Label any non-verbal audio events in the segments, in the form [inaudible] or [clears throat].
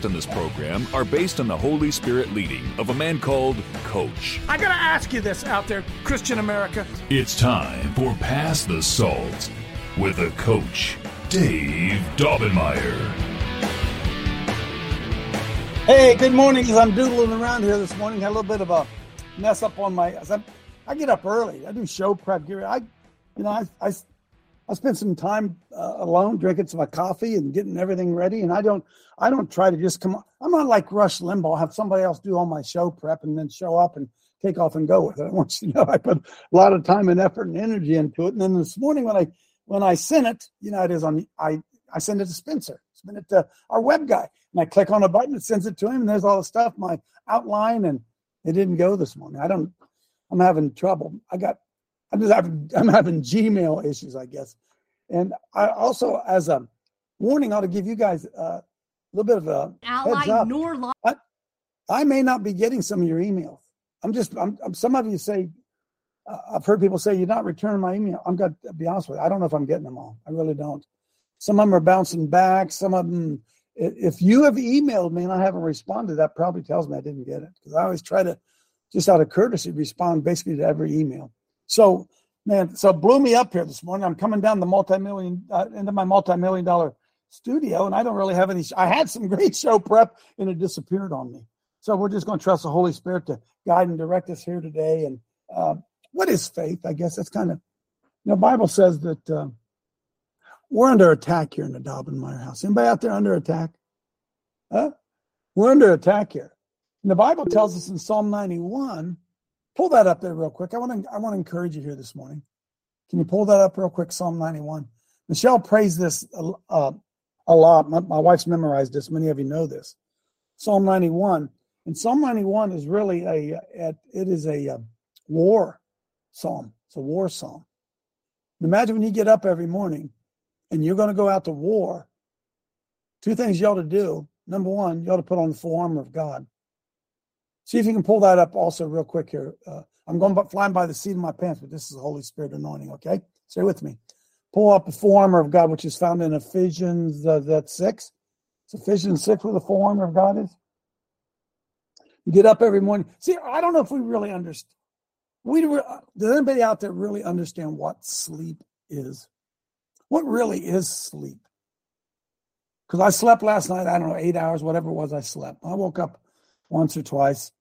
in this program are based on the Holy Spirit leading of a man called Coach. I gotta ask you this out there, Christian America. It's time for Pass the Salt with a coach, Dave Daubenmire. Hey, good morning. As I'm doodling around here this morning, had a little bit of a mess up on my. As I, I get up early. I do show prep. gear. I, you know, I, I, I spend some time uh, alone, drinking some coffee and getting everything ready. And I don't, I don't try to just come. I'm not like Rush Limbaugh. Have somebody else do all my show prep and then show up and take off and go with it. I want you to know I put a lot of time and effort and energy into it. And then this morning when I when I sent it, you know, it is on. I I send it to Spencer. Send it to our web guy and I click on a button, it sends it to him, and there's all the stuff, my outline, and it didn't go this morning. I don't. I'm having trouble. I got. I'm just having. I'm having Gmail issues, I guess. And I also, as a warning, ought to give you guys a little bit of a heads up. nor. I, I may not be getting some of your emails. I'm just. I'm. I'm some of you say. Uh, I've heard people say you're not returning my email. I'm going to be honest with you. I don't know if I'm getting them all. I really don't. Some of them are bouncing back. Some of them if you have emailed me and I haven't responded, that probably tells me I didn't get it because I always try to, just out of courtesy, respond basically to every email. So, man, so blew me up here this morning. I'm coming down the multi-million uh, into my multi-million dollar studio, and I don't really have any. I had some [laughs] great show prep, and it disappeared on me. So we're just going to trust the Holy Spirit to guide and direct us here today. And uh, what is faith? I guess that's kind of, you know, Bible says that. Uh, we're under attack here in the Daubenmire house. Anybody out there under attack? Huh? We're under attack here. And the Bible tells us in Psalm 91, pull that up there real quick. I want to I want to encourage you here this morning. Can you pull that up real quick? Psalm 91. Michelle prays this uh, a lot. My, my wife's memorized this. Many of you know this. Psalm 91. And Psalm 91 is really a, it is a, a war psalm. It's a war psalm. Imagine when you get up every morning and you're going to go out to war, two things you ought to do. Number one, you ought to put on the full armor of God. See if you can pull that up also real quick here. Uh, I'm going by, flying by the seat of my pants, but this is Holy Spirit anointing, okay? Stay with me. Pull up the full armor of God, which is found in Ephesians uh, that 6. It's Ephesians 6 where the full armor of God is. You get up every morning. See, I don't know if we really understand. We, does anybody out there really understand what sleep is? What really is sleep? Because I slept last night, I don't know, eight hours, whatever it was I slept. I woke up once or twice.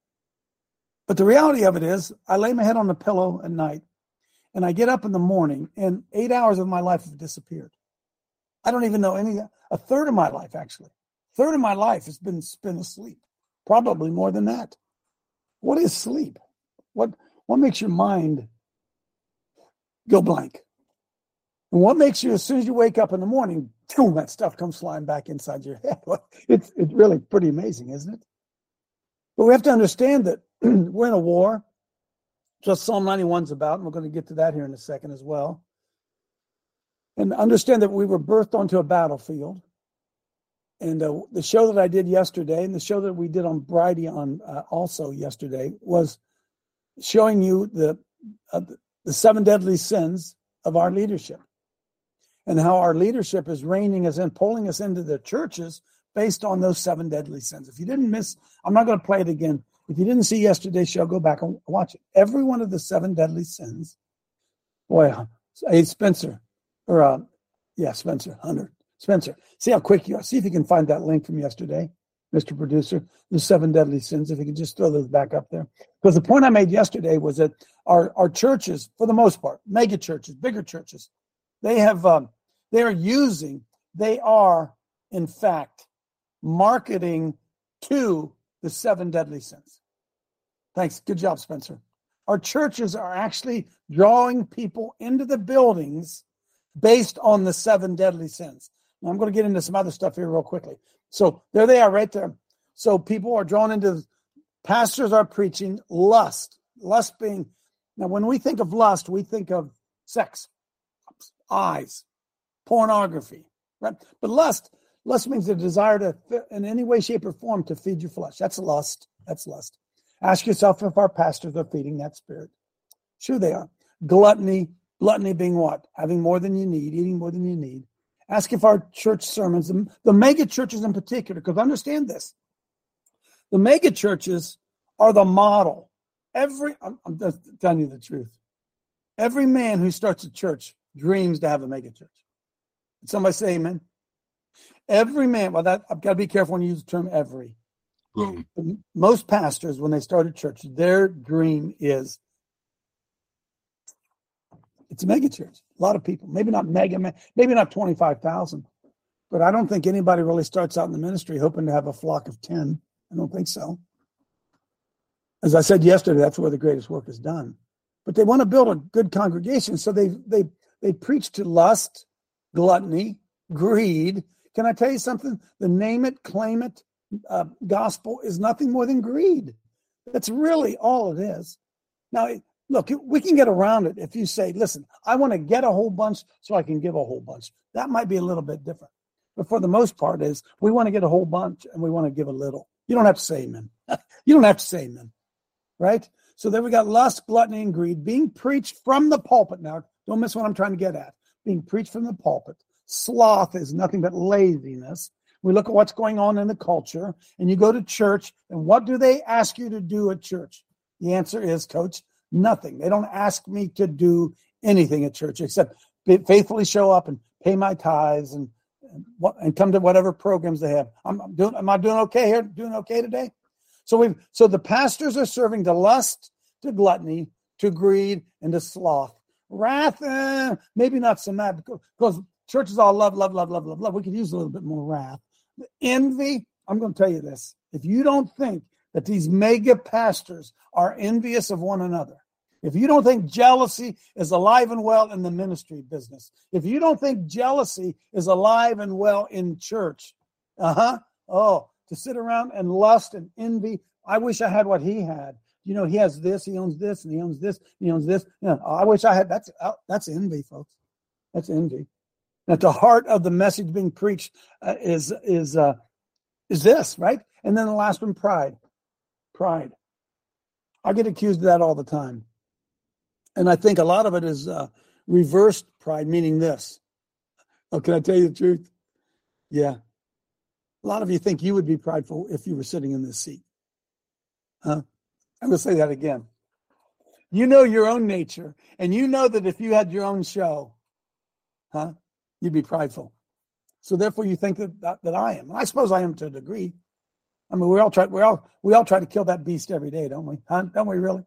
But the reality of it is, I lay my head on the pillow at night and I get up in the morning and eight hours of my life have disappeared. I don't even know any, a third of my life actually. A third of my life has been spent asleep, probably more than that. What is sleep? What, what makes your mind go blank? And what makes you, as soon as you wake up in the morning, boom, [laughs] that stuff comes flying back inside your head. [laughs] it's, it's really pretty amazing, isn't it? But we have to understand that [clears throat] we're in a war, just Psalm 91's about, and we're going to get to that here in a second as well. And understand that we were birthed onto a battlefield. And uh, the show that I did yesterday, and the show that we did on Brighteon uh, also yesterday, was showing you the uh, the seven deadly sins of our leadership and how our leadership is reining us in, pulling us into the churches based on those seven deadly sins. If you didn't miss, I'm not going to play it again. If you didn't see yesterday's show, go back and watch it. Every one of the seven deadly sins. Boy, hey Spencer, or uh, yeah, Spencer, Hunter, Spencer. See how quick you are. See if you can find that link from yesterday, Mr. Producer. The seven deadly sins. If you can just throw those back up there, because the point I made yesterday was that our our churches, for the most part, mega churches, bigger churches, they have um, they are using, they are in fact marketing to the seven deadly sins. Thanks. Good job, Spencer. Our churches are actually drawing people into the buildings based on the seven deadly sins. Now, I'm going to get into some other stuff here real quickly. So there they are right there. So people are drawn into, pastors are preaching lust. Lust being, now when we think of lust, we think of sex, eyes, pornography, right? But lust, lust means the desire to, in any way, shape, or form, to feed your flesh. That's lust. That's lust. Ask yourself if our pastors are feeding that spirit. Sure, they are. Gluttony, gluttony being what? Having more than you need, eating more than you need. Ask if our church sermons, the mega churches in particular, because understand this the mega churches are the model. Every, I'm, I'm just telling you the truth. Every man who starts a church dreams to have a mega church. somebody say amen? Every man, well, that I've got to be careful when you use the term every. Mm. Most pastors, when they start a church, their dream is it's a mega church. A lot of people, maybe not mega, maybe not 25,000, but I don't think anybody really starts out in the ministry hoping to have a flock of 10. I don't think so. As I said yesterday, that's where the greatest work is done. But they want to build a good congregation, so they they they preach to lust, gluttony, greed. Can I tell you something? The name it, claim it uh, gospel is nothing more than greed. That's really all it is. Now, look, we can get around it if you say, listen, I want to get a whole bunch so I can give a whole bunch. That might be a little bit different. But for the most part, is we want to get a whole bunch and we want to give a little. You don't have to say amen. [laughs] you don't have to say amen. Right? So then we got lust, gluttony, and greed being preached from the pulpit. Now, don't miss what I'm trying to get at. Being preached from the pulpit. Sloth is nothing but laziness. We look at what's going on in the culture, and you go to church, and what do they ask you to do at church? The answer is, coach, nothing. They don't ask me to do anything at church except faithfully show up and pay my tithes and and come to whatever programs they have. I'm, doing. Am I doing okay here? Doing okay today? So we so the pastors are serving to lust, to gluttony, to greed, and to sloth. Wrath, eh, maybe not so much because churches all love, love, love, love, love, love. We could use a little bit more wrath. Envy. I'm going to tell you this: if you don't think that these mega pastors are envious of one another, if you don't think jealousy is alive and well in the ministry business, if you don't think jealousy is alive and well in church, uh huh. Oh, to sit around and lust and envy. I wish I had what he had. You know, he has this, he owns this, and he owns this, he owns this. You know, I wish I had. That's uh, that's envy, folks. That's envy. At the heart of the message being preached uh, is is uh, is this right? And then the last one, pride. Pride. I get accused of that all the time. And I think a lot of it is uh, reversed pride, meaning this. Oh, can I tell you the truth? Yeah. A lot of you think you would be prideful if you were sitting in this seat. Huh? I'm going to say that again. You know your own nature, and you know that if you had your own show, huh, you'd be prideful. So therefore, you think that, that, that I am. And I suppose I am to a degree. I mean, we all try. We all we all try to kill that beast every day, don't we? Huh? Don't we really?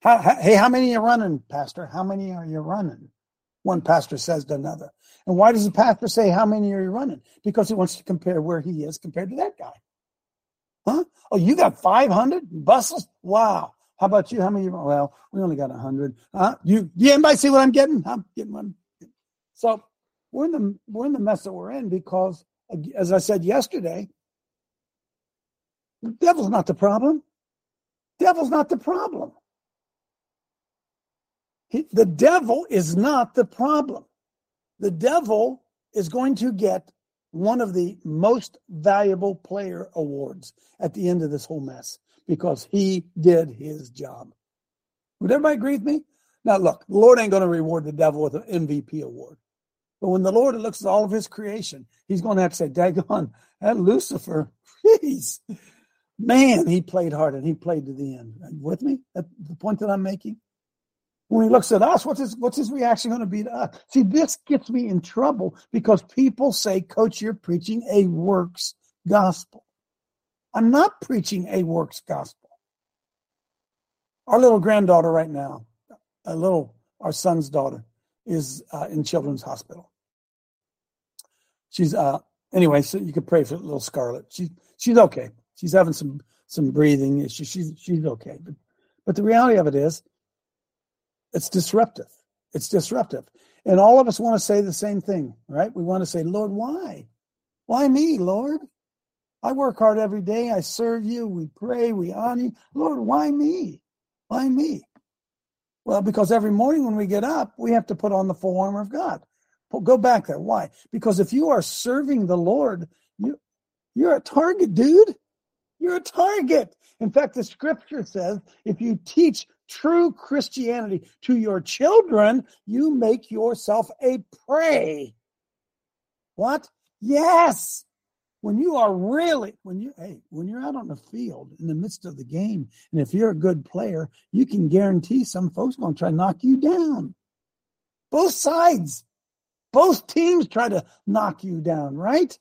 How, how, hey, how many are you running, Pastor? How many are you running? One pastor says to another. And why does the pastor say, How many are you running? Because he wants to compare where he is compared to that guy. Huh? Oh, you got 500 buses? Wow. How about you? How many? Well, we only got 100. Huh? You, you anybody see what I'm getting? I'm getting one. So we're in the we're in the mess that we're in because, as I said yesterday, the devil's not the problem. Devil's not the problem. He, the devil is not the problem. The devil is going to get one of the most valuable player awards at the end of this whole mess because he did his job. Would everybody agree with me? Now, look, the Lord ain't going to reward the devil with an MVP award. But when the Lord looks at all of his creation, he's going to have to say, Dagon, that Lucifer, [laughs] please. Man, he played hard and he played to the end. You with me? At the point that I'm making? when he looks at us, what's his what's his reaction going to be to us? See, this gets me in trouble because people say, Coach, you're preaching a works gospel. I'm not preaching a works gospel. Our little granddaughter right now, a little our son's daughter, is uh, in Children's Hospital. She's uh anyway, so you could pray for little Scarlet. She's she's okay. She's having some some breathing issues. She's she's okay. But but the reality of it is it's disruptive. It's disruptive. And all of us want to say the same thing, right? We want to say, Lord, why? Why me, Lord? I work hard every day. I serve you. We pray. We honor you. Lord, why me? Why me? Well, because every morning when we get up, we have to put on the full armor of God. Go back there. Why? Because if you are serving the Lord, you you're a target, dude. You're a target. In fact, the scripture says if you teach true Christianity to your children, you make yourself a prey. What? Yes. When you are really, when you, hey, when you're out on the field in the midst of the game, and if you're a good player, you can guarantee some folks going to try to knock you down. Both sides, both teams try to knock you down, right?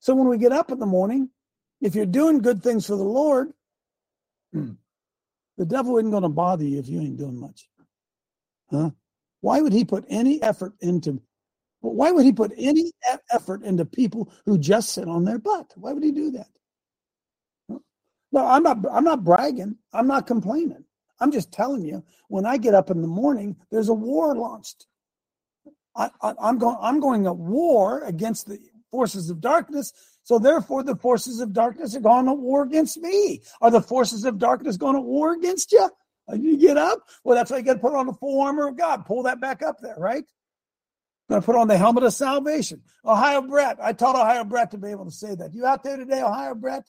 So when we get up in the morning, if you're doing good things for the Lord, [clears throat] the devil isn't going to bother you if you ain't doing much. Huh? Why would he put any effort into why would he put any effort into people who just sit on their butt? Why would he do that? No, I'm not I'm not bragging. I'm not complaining. I'm just telling you, when I get up in the morning, there's a war launched. I, am going I'm going at war against the forces of darkness. So therefore, the forces of darkness are going to war against me. Are the forces of darkness going to war against you? You get up. Well, that's why you got to put on the full armor of God. Pull that back up there, right? Going to put on the helmet of salvation. Ohio Brett. I taught Ohio Brett to be able to say that. You out there today, Ohio Brett?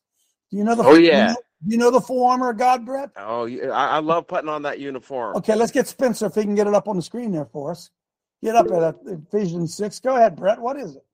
Do you know the? Oh yeah. You know, you know the full armor of God, Brett? Oh, I, I love putting on that uniform. Okay, let's get Spencer if he can get it up on the screen there for us. Get up at Ephesians six. Go ahead, Brett. What is it?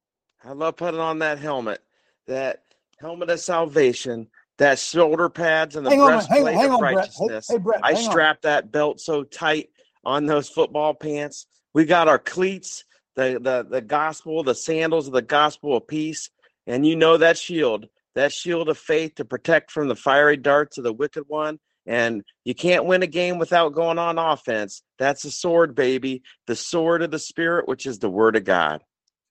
I love putting on that helmet, that helmet of salvation, that shoulder pads, and the hang breastplate on, hang, of on, righteousness. Hey, hey, Brett, I strap on. that belt so tight on those football pants. We got our cleats, the the the gospel, the sandals of the gospel of peace, and you know that shield, that shield of faith to protect from the fiery darts of the wicked one. And you can't win a game without going on offense. That's the sword, baby, the sword of the spirit, which is the word of God.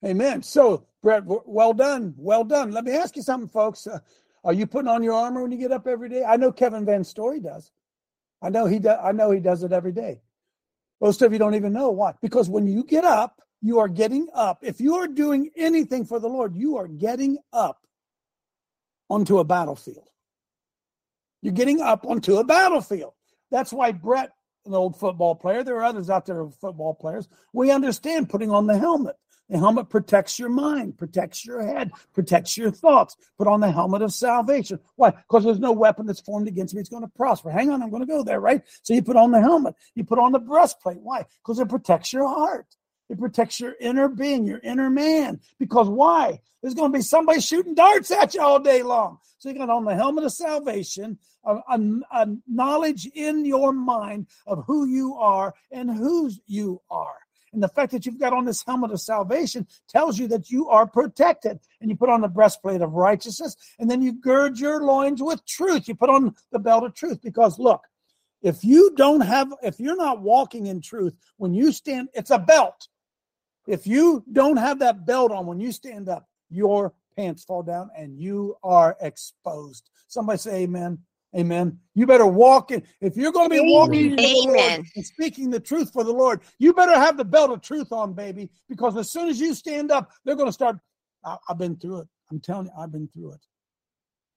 Amen. So, Brett, well done. Well done. Let me ask you something, folks. Uh, are you putting on your armor when you get up every day? I know Kevin Van Story does. I know he does. I know he does it every day. Most of you don't even know why. Because when you get up, you are getting up. If you are doing anything for the Lord, you are getting up onto a battlefield. You're getting up onto a battlefield. That's why Brett, an old football player, there are others out there, of football players, we understand putting on the helmet. The helmet protects your mind, protects your head, protects your thoughts. Put on the helmet of salvation. Why? Because there's no weapon that's formed against me. It's going to prosper. Hang on, I'm going to go there, right? So you put on the helmet. You put on the breastplate. Why? Because it protects your heart. It protects your inner being, your inner man. Because why? There's going to be somebody shooting darts at you all day long. So you got on the helmet of salvation, a, a, a knowledge in your mind of who you are and whose you are. And the fact that you've got on this helmet of salvation tells you that you are protected. And you put on the breastplate of righteousness, and then you gird your loins with truth. You put on the belt of truth because look, if you don't have, if you're not walking in truth, when you stand, it's a belt. If you don't have that belt on when you stand up, your pants fall down and you are exposed. Somebody say amen. Amen. You better walk in. If you're going to be walking Amen. and speaking the truth for the Lord, you better have the belt of truth on, baby, because as soon as you stand up, they're going to start. I, have been through it. I'm telling you, I've been through it.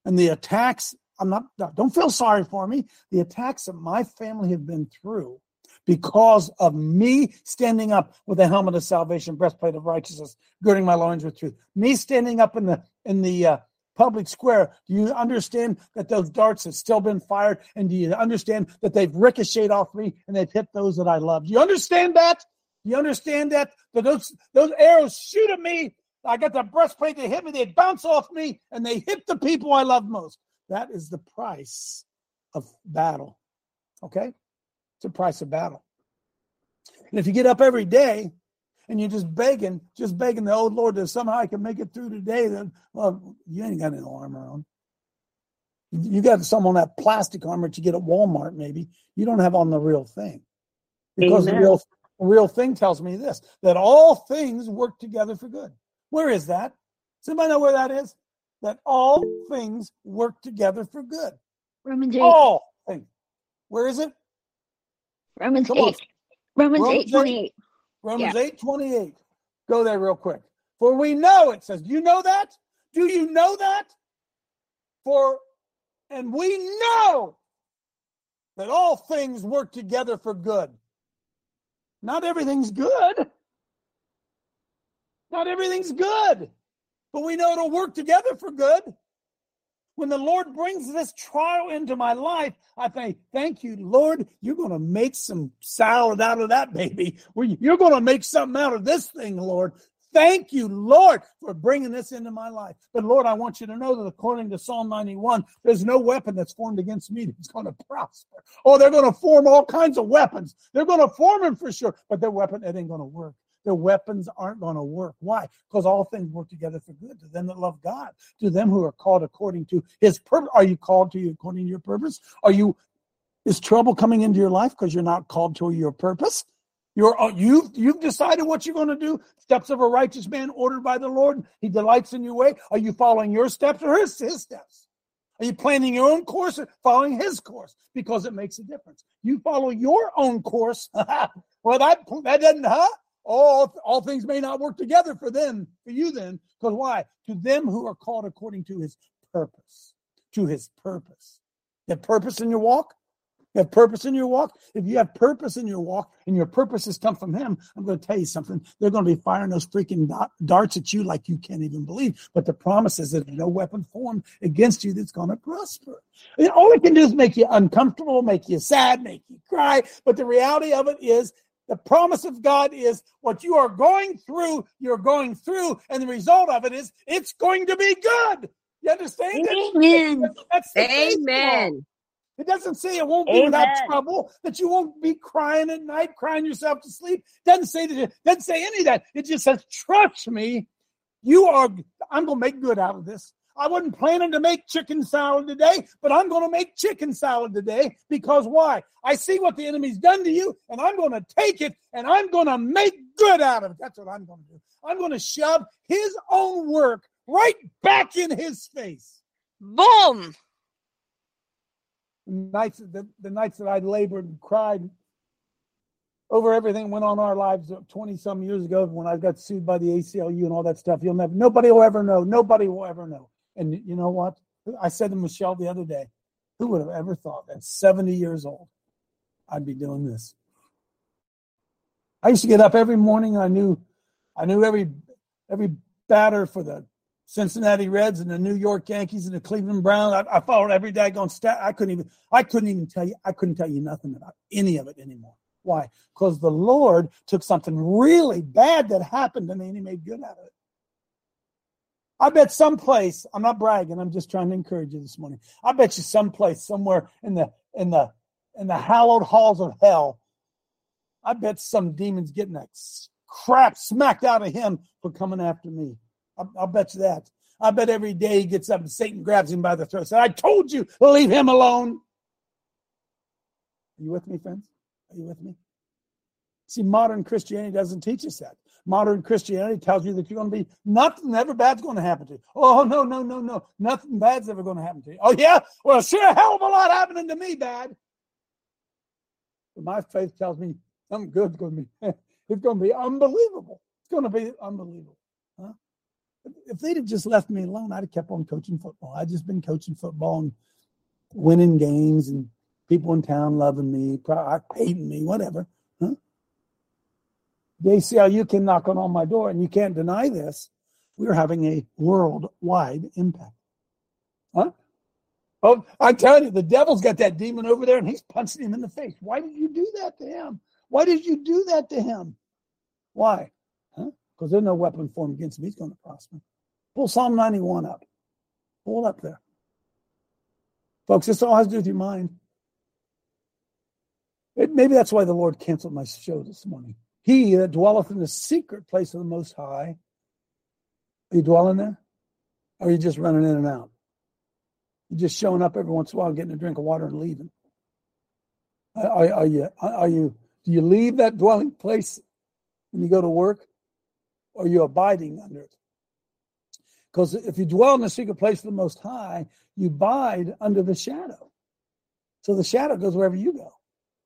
And the attacks, I'm not, don't feel sorry for me. The attacks that my family have been through because of me standing up with a helmet of salvation, breastplate of righteousness, girding my loins with truth, me standing up in the, in the, uh, public square. Do you understand that those darts have still been fired? And do you understand that they've ricocheted off me and they've hit those that I love? Do you understand that? Do you understand that? That those those arrows shoot at me. I got the breastplate, they hit me, they bounce off me, and they hit the people I love most. That is the price of battle. Okay? It's the price of battle. And if you get up every day and you're just begging, just begging the old Lord that somehow I can make it through today, then well, you ain't got any armor on. You got some on that plastic armor that you get at Walmart, maybe. You don't have on the real thing. Because Amen. the real real thing tells me this that all things work together for good. Where is that? Does anybody know where that is? That all things work together for good. Romans 8. All things. Where is it? Romans Come 8. On. Romans, Romans 8 28. Romans eight twenty eight. Go there real quick. For we know, it says, do you know that? Do you know that? For, and we know that all things work together for good. Not everything's good. Not everything's good. But we know it'll work together for good. When the Lord brings this trial into my life, I say, thank you, Lord. You're going to make some salad out of that baby. You're going to make something out of this thing, Lord. Thank you, Lord, for bringing this into my life. But Lord, I want you to know that according to Psalm 91, there's no weapon that's formed against me that's going to prosper. Oh, they're going to form all kinds of weapons. They're going to form them for sure, but their weapon, it ain't going to work their weapons aren't going to work. Why? Because all things work together for good to them that love God, to them who are called according to his purpose. Are you called to you according to your purpose? Are you, is trouble coming into your life because you're not called to your purpose? You're uh, you've you've decided what you're going to do. Steps of a righteous man ordered by the Lord. He delights in your way. Are you following your steps or his, his steps? Are you planning your own course or following his course? Because it makes a difference. You follow your own course. [laughs] well, that that doesn't, huh? All all things may not work together for them for you then because why? To them who are called according to his purpose to his purpose. Have purpose in your walk? You have purpose in your walk? If you have purpose in your walk and your purpose has come from him i'm going to tell you something. They're going to be firing those freaking darts at you like you can't even believe. But the promise is that no weapon formed against you that's going to prosper. And all it can do is make you uncomfortable make you sad make you cry. But the reality of it is the promise of God is what you are going through, you're going through, and the result of it is it's going to be good. You understand? Amen. Amen. It doesn't say it won't be Amen. without trouble, that you won't be crying at night, crying yourself to sleep. It doesn't say that. It doesn't say any of that. It just says, trust me. You are. I'm going to make good out of this. I wasn't planning to make chicken salad today, but I'm going to make chicken salad today because why? I see what the enemy's done to you, and I'm going to take it and I'm going to make good out of it. That's what I'm going to do. I'm going to shove his own work right back in his face. Boom. The nights, the, the nights that I labored and cried over everything went on in our lives 20 some years ago when I got sued by the ACLU and all that stuff. You'll never, nobody will ever know. Nobody will ever know. And you know what? I said to Michelle the other day, who would have ever thought at 70 years old I'd be doing this? I used to get up every morning. I knew, I knew every every batter for the Cincinnati Reds and the New York Yankees and the Cleveland Browns. I, I followed every day going stat. I couldn't even, I couldn't even tell you, I couldn't tell you nothing about any of it anymore. Why? Because the Lord took something really bad that happened to me and He made good out of it. I bet someplace, I'm not bragging, I'm just trying to encourage you this morning. I bet you someplace, somewhere in the in the in the hallowed halls of hell, I bet some demons getting that crap smacked out of him for coming after me. I'll, I'll bet you that. I bet every day he gets up and Satan grabs him by the throat. Said, "I told you, leave him alone." Are you with me, friends? Are you with me? See, modern Christianity doesn't teach us that modern Christianity tells you that you're going to be nothing ever bad's going to happen to you. Oh no, no, no, no, nothing bad's ever going to happen to you. Oh yeah, well, sure, a hell of a lot happening to me, bad. But my faith tells me something good's going to be. [laughs] It's going to be unbelievable. It's going to be unbelievable. Huh? If they'd have just left me alone, I'd have kept on coaching football. I'd just been coaching football and winning games and people in town loving me, hating me, whatever. The ACLU oh, came knocking on my door, and you can't deny this. We're having a worldwide impact. Huh? Oh, I tell you, the devil's got that demon over there, and he's punching him in the face. Why did you do that to him? Why did you do that to him? Why? Huh? Because there's no weapon formed against him. He's going to prosper. Pull Psalm 91 up. Pull up there. Folks, this all has to do with your mind. It, maybe that's why the Lord canceled my show this morning. He that dwelleth in the secret place of the Most High. Are you dwelling there? Or are you just running in and out? You're just showing up every once in a while, getting a drink of water and leaving. Are, are you? Are you? Do you leave that dwelling place when you go to work, or are you abiding under it? Because if you dwell in the secret place of the Most High, you abide under the shadow. So the shadow goes wherever you go.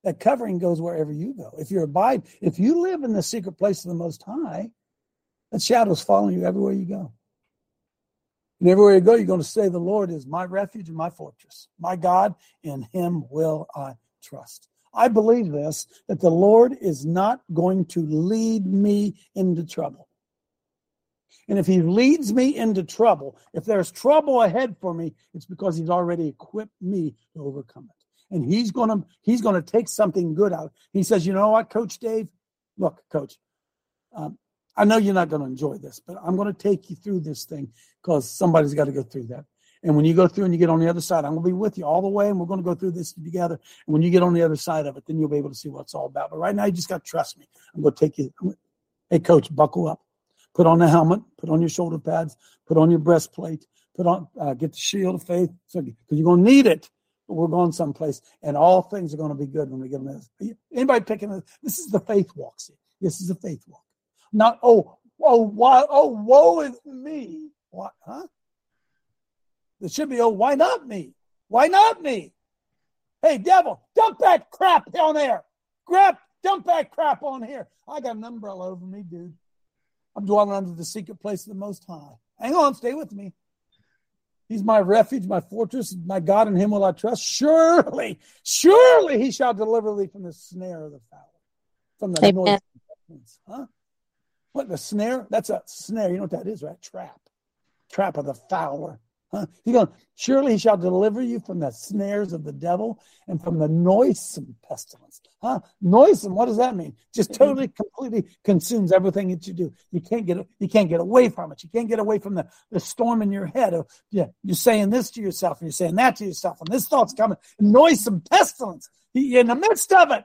That covering goes wherever you go. If you abide, if you live in the secret place of the Most High, that shadow's following you everywhere you go. And everywhere you go, you're going to say, The Lord is my refuge and my fortress. My God, in him will I trust. I believe this that the Lord is not going to lead me into trouble. And if he leads me into trouble, if there's trouble ahead for me, it's because he's already equipped me to overcome it and he's to he's to take something good out. He says, "You know what, Coach Dave? Look, Coach, um, I know you're not to enjoy this, but I'm to take you through this thing because somebody's got to go through that. And when you go through and you get on the other side, I'm going to be with you all the way, and we're going to go through this together. And when you get on the other side of it, then you'll be able to see what it's all about. But right now, you just got to trust me. I'm going to take you. Hey, Coach, buckle up. Put on the helmet. Put on your shoulder pads. Put on your breastplate. Put on. Uh, get the shield of faith because you're going to need it we're going someplace, and all things are going to be good when we get them. Anybody picking this? This is the faith walk. See, this is the faith walk. Not oh oh why oh woe is me. What huh? It should be oh why not me? Why not me? Hey devil, dump that crap down there. Grab dump that crap on here. I got an umbrella over me, dude. I'm dwelling under the secret place of the Most High. Hang on, stay with me. He's my refuge, my fortress, my God, in him will I trust. Surely, surely he shall deliver thee from the snare of the fowler, from the noise. Huh? What, the snare? That's a snare. You know what that is, right? Trap. Trap of the fowler. He's going, surely he shall deliver you from the snares of the devil and from the noisome pestilence. Huh? Noisome, what does that mean? Just mm-hmm. totally, completely consumes everything that you do. You can't get you can't get away from it. You can't get away from the, the storm in your head. Of, yeah, you're saying this to yourself and you're saying that to yourself, and this thought's coming. Noisome pestilence. He, in the midst of it.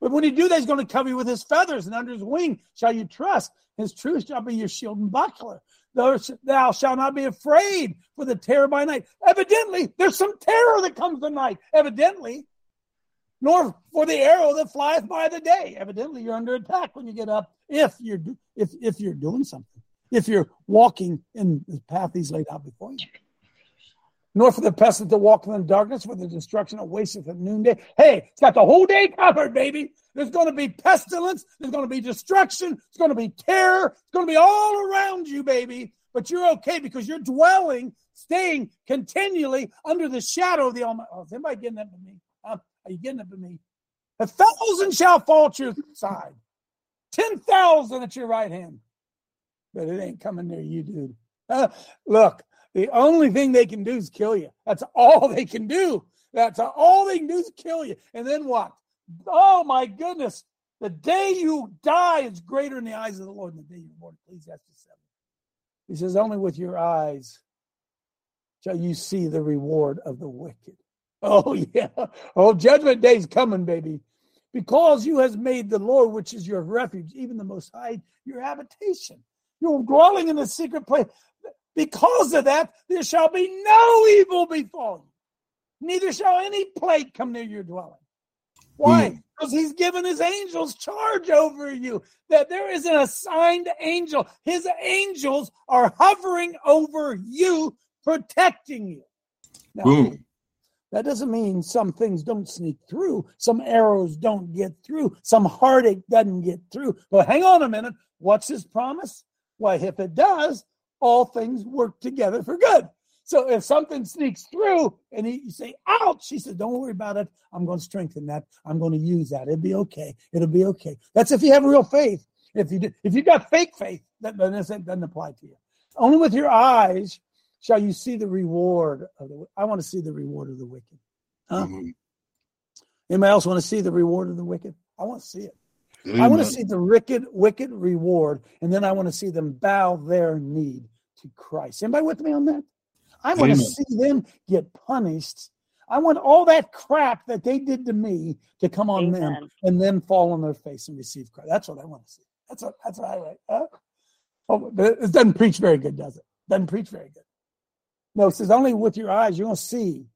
But when you do that, he's going to cover you with his feathers, and under his wing shall you trust. His truth shall be your shield and buckler. Thou shalt not be afraid for the terror by night. Evidently, there's some terror that comes at night. Evidently, nor for the arrow that flieth by the day. Evidently, you're under attack when you get up. If you're if if you're doing something, if you're walking in the path He's laid out before you. Nor for the pestilence to walk in the darkness, for the destruction that wasteth at noonday. Hey, it's got the whole day covered, baby. There's going to be pestilence. There's going to be destruction. It's going to be terror. It's going to be all around you, baby. But you're okay because you're dwelling, staying continually under the shadow of the Almighty. Oh, is anybody getting that to me? Are you getting it to me? A thousand shall fall at your side, 10,000 at your right hand. But it ain't coming near you, dude. Uh, look, the only thing they can do is kill you. That's all they can do. That's all they can do is kill you. And then what? Oh my goodness. The day you die is greater in the eyes of the Lord than the day you're born. Ecclesiastes 7. He says, Only with your eyes shall you see the reward of the wicked. [laughs] Oh, yeah. Oh, judgment day's coming, baby. Because you has made the Lord, which is your refuge, even the most high, your habitation. You're dwelling in the secret place. Because of that, there shall be no evil befall you, neither shall any plague come near your dwelling. Why? Mm. Because he's given his angels charge over you. That there is an assigned angel. His angels are hovering over you, protecting you. Now, Boom. That doesn't mean some things don't sneak through, some arrows don't get through, some heartache doesn't get through. But hang on a minute. What's his promise? Why, if it does, all things work together for good. So if something sneaks through and he, you say, ouch, she says, don't worry about it. I'm going to strengthen that. I'm going to use that. It'll be okay. It'll be okay. That's if you have real faith. If you if you got fake faith, that, doesn't, doesn't apply to you. Only with your eyes shall you see the reward of the. I want to see the reward of the wicked. Huh? Mm-hmm. Anybody else want to see the reward of the wicked? I want to see it. Amen. I want to see the wicked, wicked reward, and then I want to see them bow their knee to Christ. Anybody with me on that? I want to see them get punished. I want all that crap that they did to me to come on Amen. them and then fall on their face and receive Christ. That's what I want to see. That's what that's what I like. Uh, oh, it doesn't preach very good, does it? Doesn't preach very good. No, it says only with your eyes you're going to see.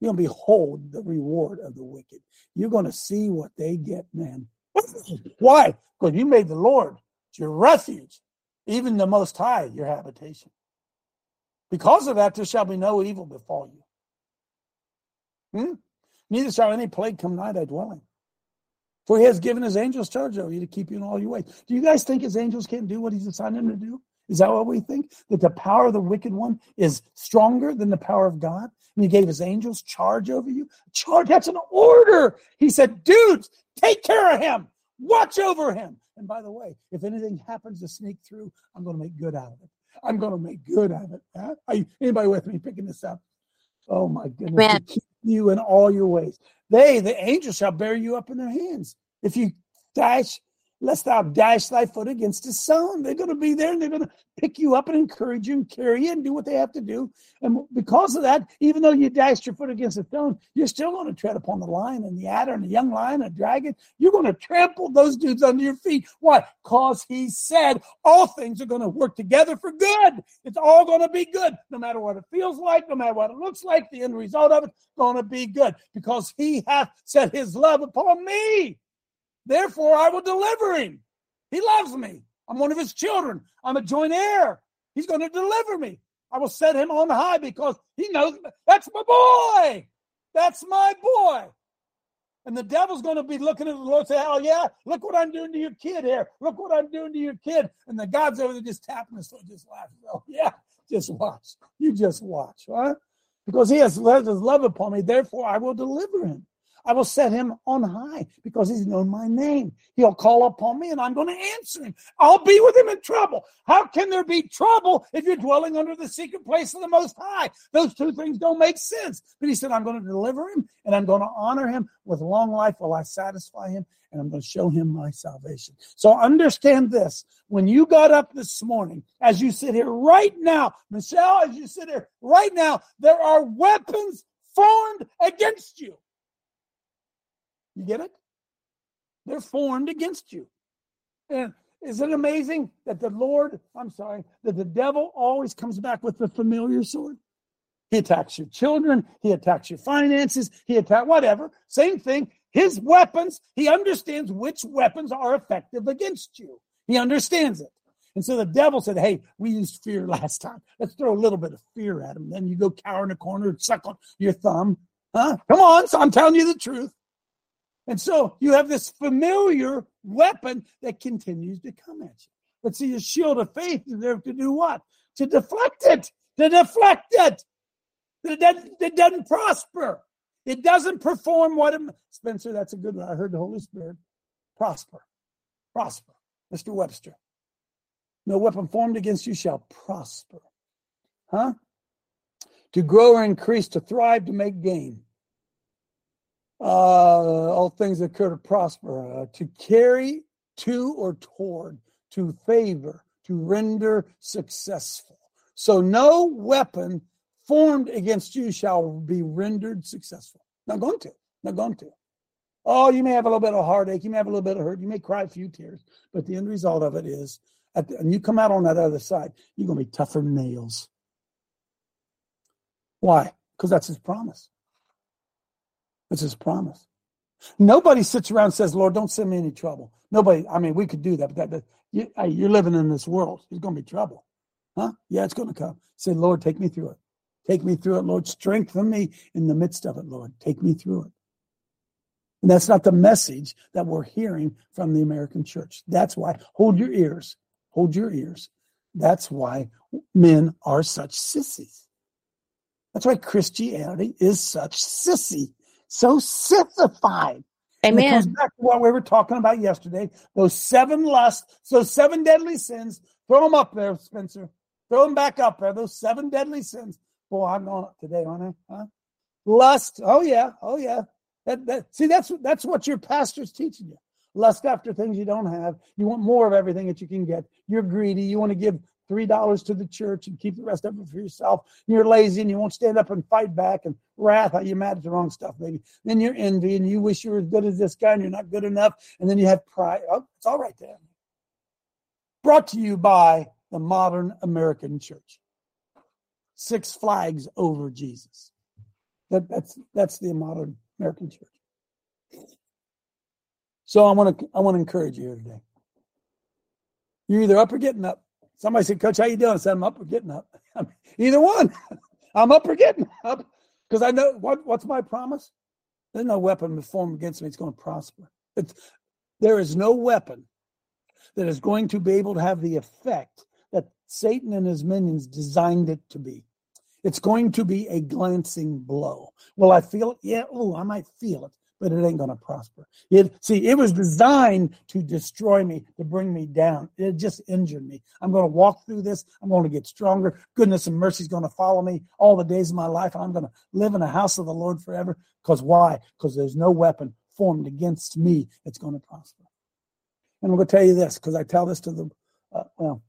You're going to behold the reward of the wicked. You're going to see what they get, man. [laughs] Why? Because you made the Lord your refuge, even the Most High your habitation. Because of that, there shall be no evil befall you. Hmm? Neither shall any plague come nigh thy dwelling. For he has given his angels charge over you to keep you in all your ways. Do you guys think his angels can't do what he's assigned them to do? Is that what we think? That the power of the wicked one is stronger than the power of God? And he gave his angels charge over you? Charge, that's an order. He said, dudes, take care of him. Watch over him. And by the way, if anything happens to sneak through, I'm going to make good out of it. I'm going to make good out of it. Huh? Are you, anybody with me picking this up? Oh my goodness. Man. Keep you in all your ways. They, the angels, shall bear you up in their hands. If you dash lest thou dash thy foot against a stone. They're going to be there and they're going to pick you up and encourage you and carry you and do what they have to do. And because of that, even though you dashed your foot against a stone, you're still going to tread upon the lion and the adder and the young lion and dragon. You're going to trample those dudes under your feet. Why? Because he said all things are going to work together for good. It's all going to be good, no matter what it feels like, no matter what it looks like. The end result of it going to be good because he hath set his love upon me. Therefore, I will deliver him. He loves me. I'm one of his children. I'm a joint heir. He's going to deliver me. I will set him on high because he knows that's my boy. That's my boy. And the devil's going to be looking at the Lord and say, Oh, yeah, look what I'm doing to your kid here. Look what I'm doing to your kid. And the God's over there just tapping us, so just laughing. [laughs] Oh, yeah, just watch. You just watch, right? Because he has let his love upon me, therefore I will deliver him. I will set him on high because he's known my name. He'll call upon me and I'm going to answer him. I'll be with him in trouble. How can there be trouble if you're dwelling under the secret place of the Most High? Those two things don't make sense. But he said, I'm going to deliver him and I'm going to honor him with long life while I satisfy him and I'm going to show him my salvation. So understand this. When you got up this morning, as you sit here right now, Michelle, as you sit here right now, there are weapons formed against you. You get it? They're formed against you. And is it amazing that the Lord, I'm sorry, that the devil always comes back with the familiar sword? He attacks your children, he attacks your finances, he attacks whatever. Same thing. His weapons, he understands which weapons are effective against you. He understands it. And so the devil said, Hey, we used fear [laughs] last time. Let's throw a little bit of fear at him. Then you go cower in a corner and suck on your thumb. Huh? Come on. So I'm telling you the truth. And so you have this familiar weapon that continues to come at you. But see, your shield of faith is there to do what? To deflect it, to deflect it. It doesn't, it doesn't prosper. It doesn't perform what it, Spencer, that's a good one. I heard the Holy Spirit. Prosper. Prosper. Mr. Webster. No weapon formed against you shall prosper. Huh? To grow or increase, to thrive, to make gain uh, all things that could prosper, uh, to carry to or toward, to favor, to render successful. So no weapon formed against you shall be rendered successful. Not going to. Not going to. Oh, you may have a little bit of heartache. You may have a little bit of hurt. You may cry a few tears. But the end result of it is, the, and you come out on that other side, you're going to be tougher nails. Why? Because that's his promise. It's his promise. Nobody sits around and says, Lord, don't send me any trouble. Nobody, I mean, we could do that, but that, you, you're living in this world. There's going to be trouble. Huh? Yeah, it's going to come. Say, Lord, take me through it. Take me through it, Lord. Strengthen me in the midst of it, Lord. Take me through it. And that's not the message that we're hearing from the American church. That's why, hold your ears, hold your ears. That's why men are such sissies. That's why Christianity is such sissy so sissified. Amen. it comes back to what we were talking about yesterday. Those seven lusts, those seven deadly sins. Throw them up there, Spencer. Throw them back up there. Those seven deadly sins. Boy, I'm going up today, aren't I? Huh? Lust. Oh yeah. Oh yeah. That, that, see, that's that's what your pastor's teaching you. Lust after things you don't have. You want more of everything that you can get. You're greedy. You want to give three dollars to the church and keep the rest of it for yourself. And You're lazy and you won't stand up and fight back and wrath. You're mad at the wrong stuff, maybe. Then you're envy and you wish you were as good as this guy and you're not good enough. And then you have pride. Oh, it's all right then. Brought to you by the modern American church. Six flags over Jesus. That, that's that's the modern American church. So I want to I want to encourage you here today. You're either up or getting up. Somebody said, Coach, how you doing? I said, I'm up or getting up. [laughs] Either one. [laughs] I'm up or getting up. Because I know what, what's my promise? There's no weapon formed against me. It's going to prosper. It's, there is no weapon that is going to be able to have the effect that Satan and his minions designed it to be. It's going to be a glancing blow. Will I feel it? Yeah, oh, I might feel it, but it ain't going to prosper. It, see, it was designed to destroy me, to bring me down. It just injured me. I'm going to walk through this. I'm going to get stronger. Goodness and mercy is going to follow me all the days of my life. I'm going to live in the house of the Lord forever. Because why? Because there's no weapon formed against me that's going to prosper. And I'm going to tell you this because I tell this to the, uh, well,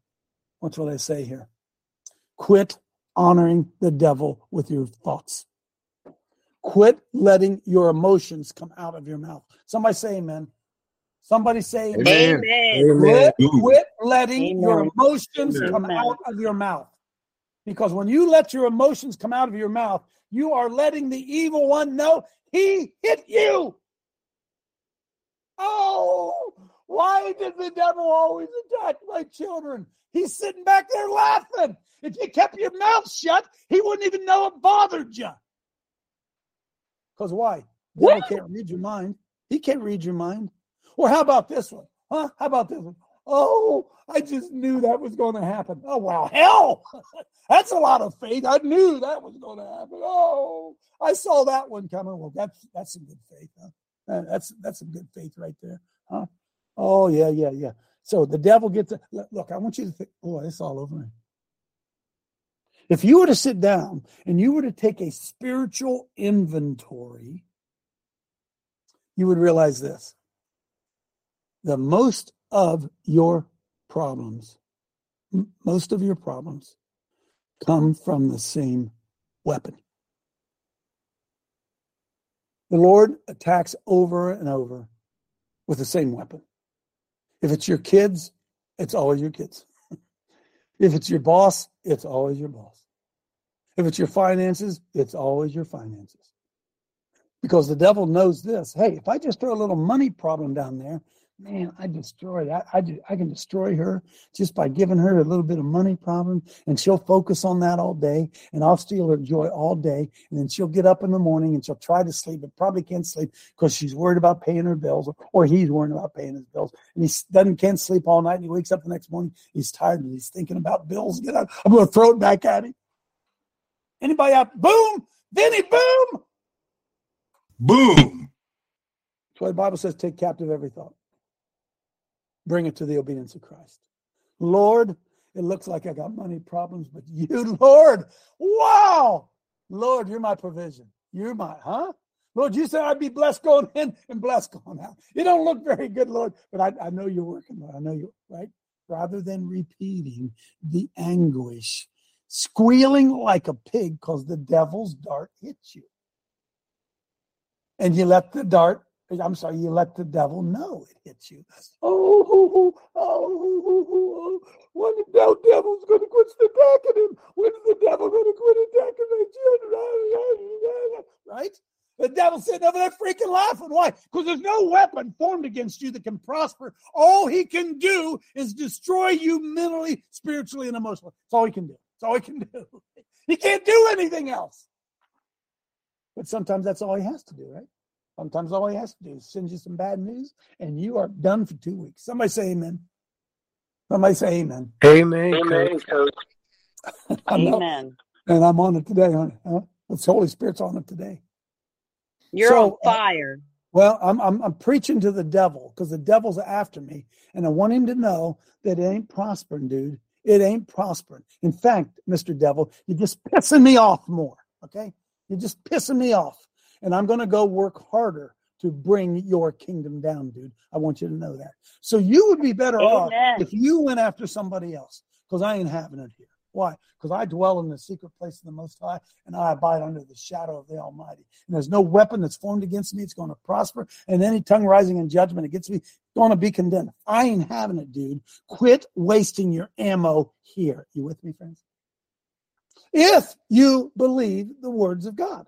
what will I say here? Quit honoring the devil with your thoughts. Quit letting your emotions come out of your mouth. Somebody say amen. Somebody say amen. amen. Quit, quit letting amen. your emotions amen. come out of your mouth. Because when you let your emotions come out of your mouth, you are letting the evil one know he hit you. Oh, why did the devil always attack my children? He's sitting back there laughing. If you kept your mouth shut, he wouldn't even know it bothered you. Because why? The devil can't read your mind. He can't read your mind. Or how about this one? Huh? How about this one? Oh, I just knew that was going to happen. Oh, well, hell, [laughs] that's a lot of faith. I knew that was going to happen. Oh, I saw that one coming. Well, that's that's some good faith. Huh? Uh, that's that's some good faith right there. Huh? Oh, yeah, yeah, yeah. So the devil gets a, look, I want you to think, oh, it's all over me. If you were to sit down and you were to take a spiritual inventory, you would realize this. The most of your problems, most of your problems come from the same weapon. The Lord attacks over and over with the same weapon. If it's your kids, it's always your kids. [laughs] if it's your boss, it's always your boss. If it's your finances, it's always your finances. Because the devil knows this. Hey, if I just throw a little money problem down there, man, I destroy that. I, I, I can destroy her just by giving her a little bit of money problem, and she'll focus on that all day, and I'll steal her joy all day, and then she'll get up in the morning and she'll try to sleep, but probably can't sleep because she's worried about paying her bills, or, or he's worried about paying his bills, and he doesn't can't sleep all night, and he wakes up the next morning, he's tired and he's thinking about bills. Get out! I'm going to throw it back at him. Anybody out? Boom, Vinny, boom, boom. That's why the Bible says, "Take captive every thought." bring it to the obedience of Christ. Lord, it looks like I got money problems, but [laughs] you, Lord, wow, Lord, you're my provision. You're my, huh? Lord, you said I'd be blessed going in and blessed going out. You don't look very good, Lord, but I, I know you're working, Lord. I know you, right? Rather than repeating the anguish, squealing like a pig because the devil's dart hits you. And you let the dart I'm sorry, you let the devil know it hits you. Oh, oh, oh, oh, when the devil's going to quit attacking him? When is the devil going to quit attacking my children? Right? The devil's sitting over there freaking laughing. Why? Because there's no weapon formed against you that can prosper. All he can do is destroy you mentally, spiritually, and emotionally. That's all he can do. That's all he can [laughs] do. He can't do anything else. But sometimes that's all he has to do, right? Sometimes all he has to do is send you some bad news and you are done for two weeks. Somebody say amen. Somebody say amen. Amen. Amen, coach. [laughs] amen. and I'm on it today, honey. Huh? The Holy Spirit's on it today. You're so, on fire. Uh, well, I'm, I'm I'm preaching to the devil because the devil's after me, and I want him to know that it ain't prospering, dude. It ain't prospering. In fact, Mr. Devil, you're just pissing me off more. Okay, you're just pissing me off and I'm going to go work harder to bring your kingdom down, dude. I want you to know that. So you would be better Amen. off if you went after somebody else because I ain't having it here. Why? Because I dwell in the secret place of the Most High and I abide under the shadow of the Almighty. And there's no weapon that's formed against me. It's going to prosper. And any tongue rising in judgment against me going to be condemned. I ain't having it, dude. Quit wasting your ammo here. You with me, friends? If you believe the words of God.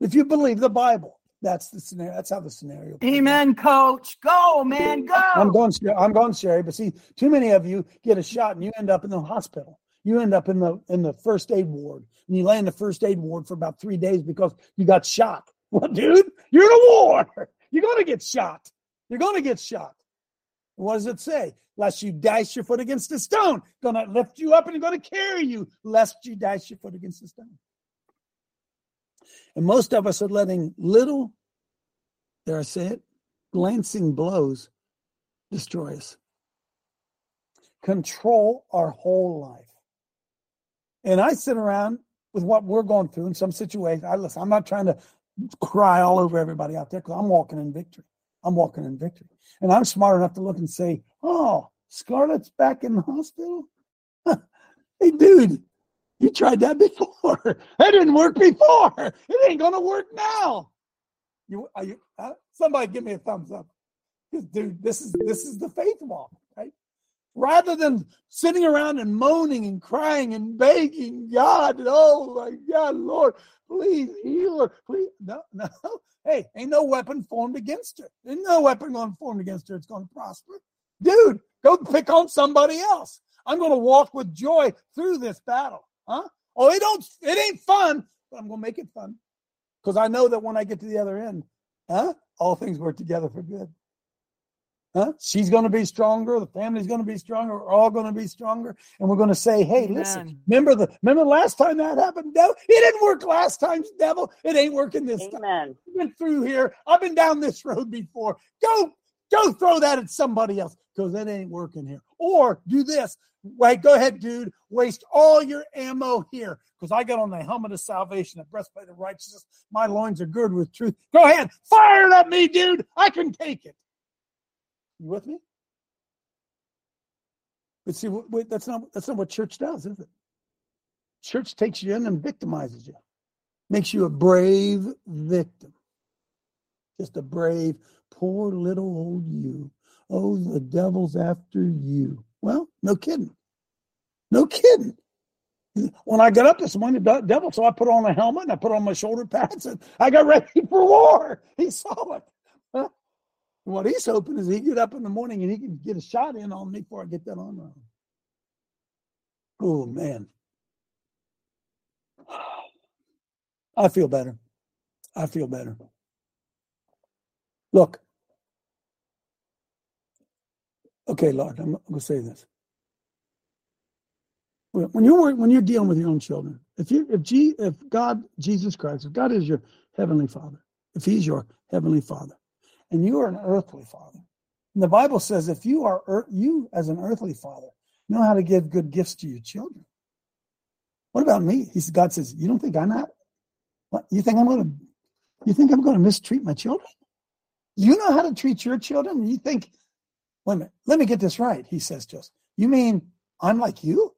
If you believe the Bible, that's the scenario. That's how the scenario. Amen, out. Coach. Go, man, go. I'm going. I'm going, Sherry. But see, too many of you get a shot and you end up in the hospital. You end up in the in the first aid ward, and you lay in the first aid ward for about three days because you got shot. [laughs] Well, dude, you're in a war. [laughs] You're going to get shot. You're going to get shot. What does it say? Lest you dash your foot against a stone. To lift you up and going to carry you, lest you dash your foot against a stone. And most of us are letting little, dare I say it, glancing blows destroy us, control our whole life. And I sit around with what we're going through in some situations. I listen, I'm not trying to cry all over everybody out there because I'm walking in victory. I'm walking in victory. And I'm smart enough to look and say, oh, Scarlett's back in the hospital. [laughs] hey, dude, you tried that [laughs] before. that didn't work before. It ain't gonna work now. You, are you? Somebody give me a thumbs up, dude. This is this is the faith walk, right? Rather than sitting around and moaning and crying and begging God, oh my God, Lord, please heal her, please. No, no. [laughs] Hey, ain't no weapon formed against her. Ain't no weapon going formed against her. It's going to prosper. Dude, go pick on somebody else. I'm going to walk with joy through this battle. Huh? Oh, it don't it ain't fun, but I'm gonna make it fun. Because I know that when I get to the other end, huh? All things work together for good. Huh? She's going to be stronger. The family's going to be stronger. We're all going to be stronger, and we're going to say, "Hey, Amen. listen! Remember the remember the last time that happened? Devil, it didn't work last time, devil. It ain't working this Amen. time. I've been through here. I've been down this road before. Go, go, throw that at somebody else because it ain't working here. Or do this. Wait, go ahead, dude. Waste all your ammo here because I got on the helmet of salvation, the breastplate of righteousness. My loins are good with truth. Go ahead, fire it at me, dude. I can take it. You with me? But see, wait, that's not that's not what church does, is it? Church takes you in and victimizes you, makes you a brave victim, just a brave, poor little old you. Oh, the devil's after you. Well, no kidding. No kidding. When I got up this morning, the devil, so I put on a helmet and I put on my shoulder pads and I got ready for war. He saw it. Huh? What he's hoping is he get up in the morning and he can get a shot in on me before I get that on. Oh man. [sighs] I feel better. I feel better. Look, Okay, Lord, I'm going to say this. When you're when you're dealing with your own children, if you if G, if God Jesus Christ, if God is your heavenly Father, if He's your heavenly Father, and you are an earthly Father, and the Bible says if you are you as an earthly Father know how to give good gifts to your children. What about me? He God says, you don't think I'm not? What you think I'm going to? You think I'm going to mistreat my children? You know how to treat your children. You think Wait minute. Let me get this right, he says to us. You mean I'm like you?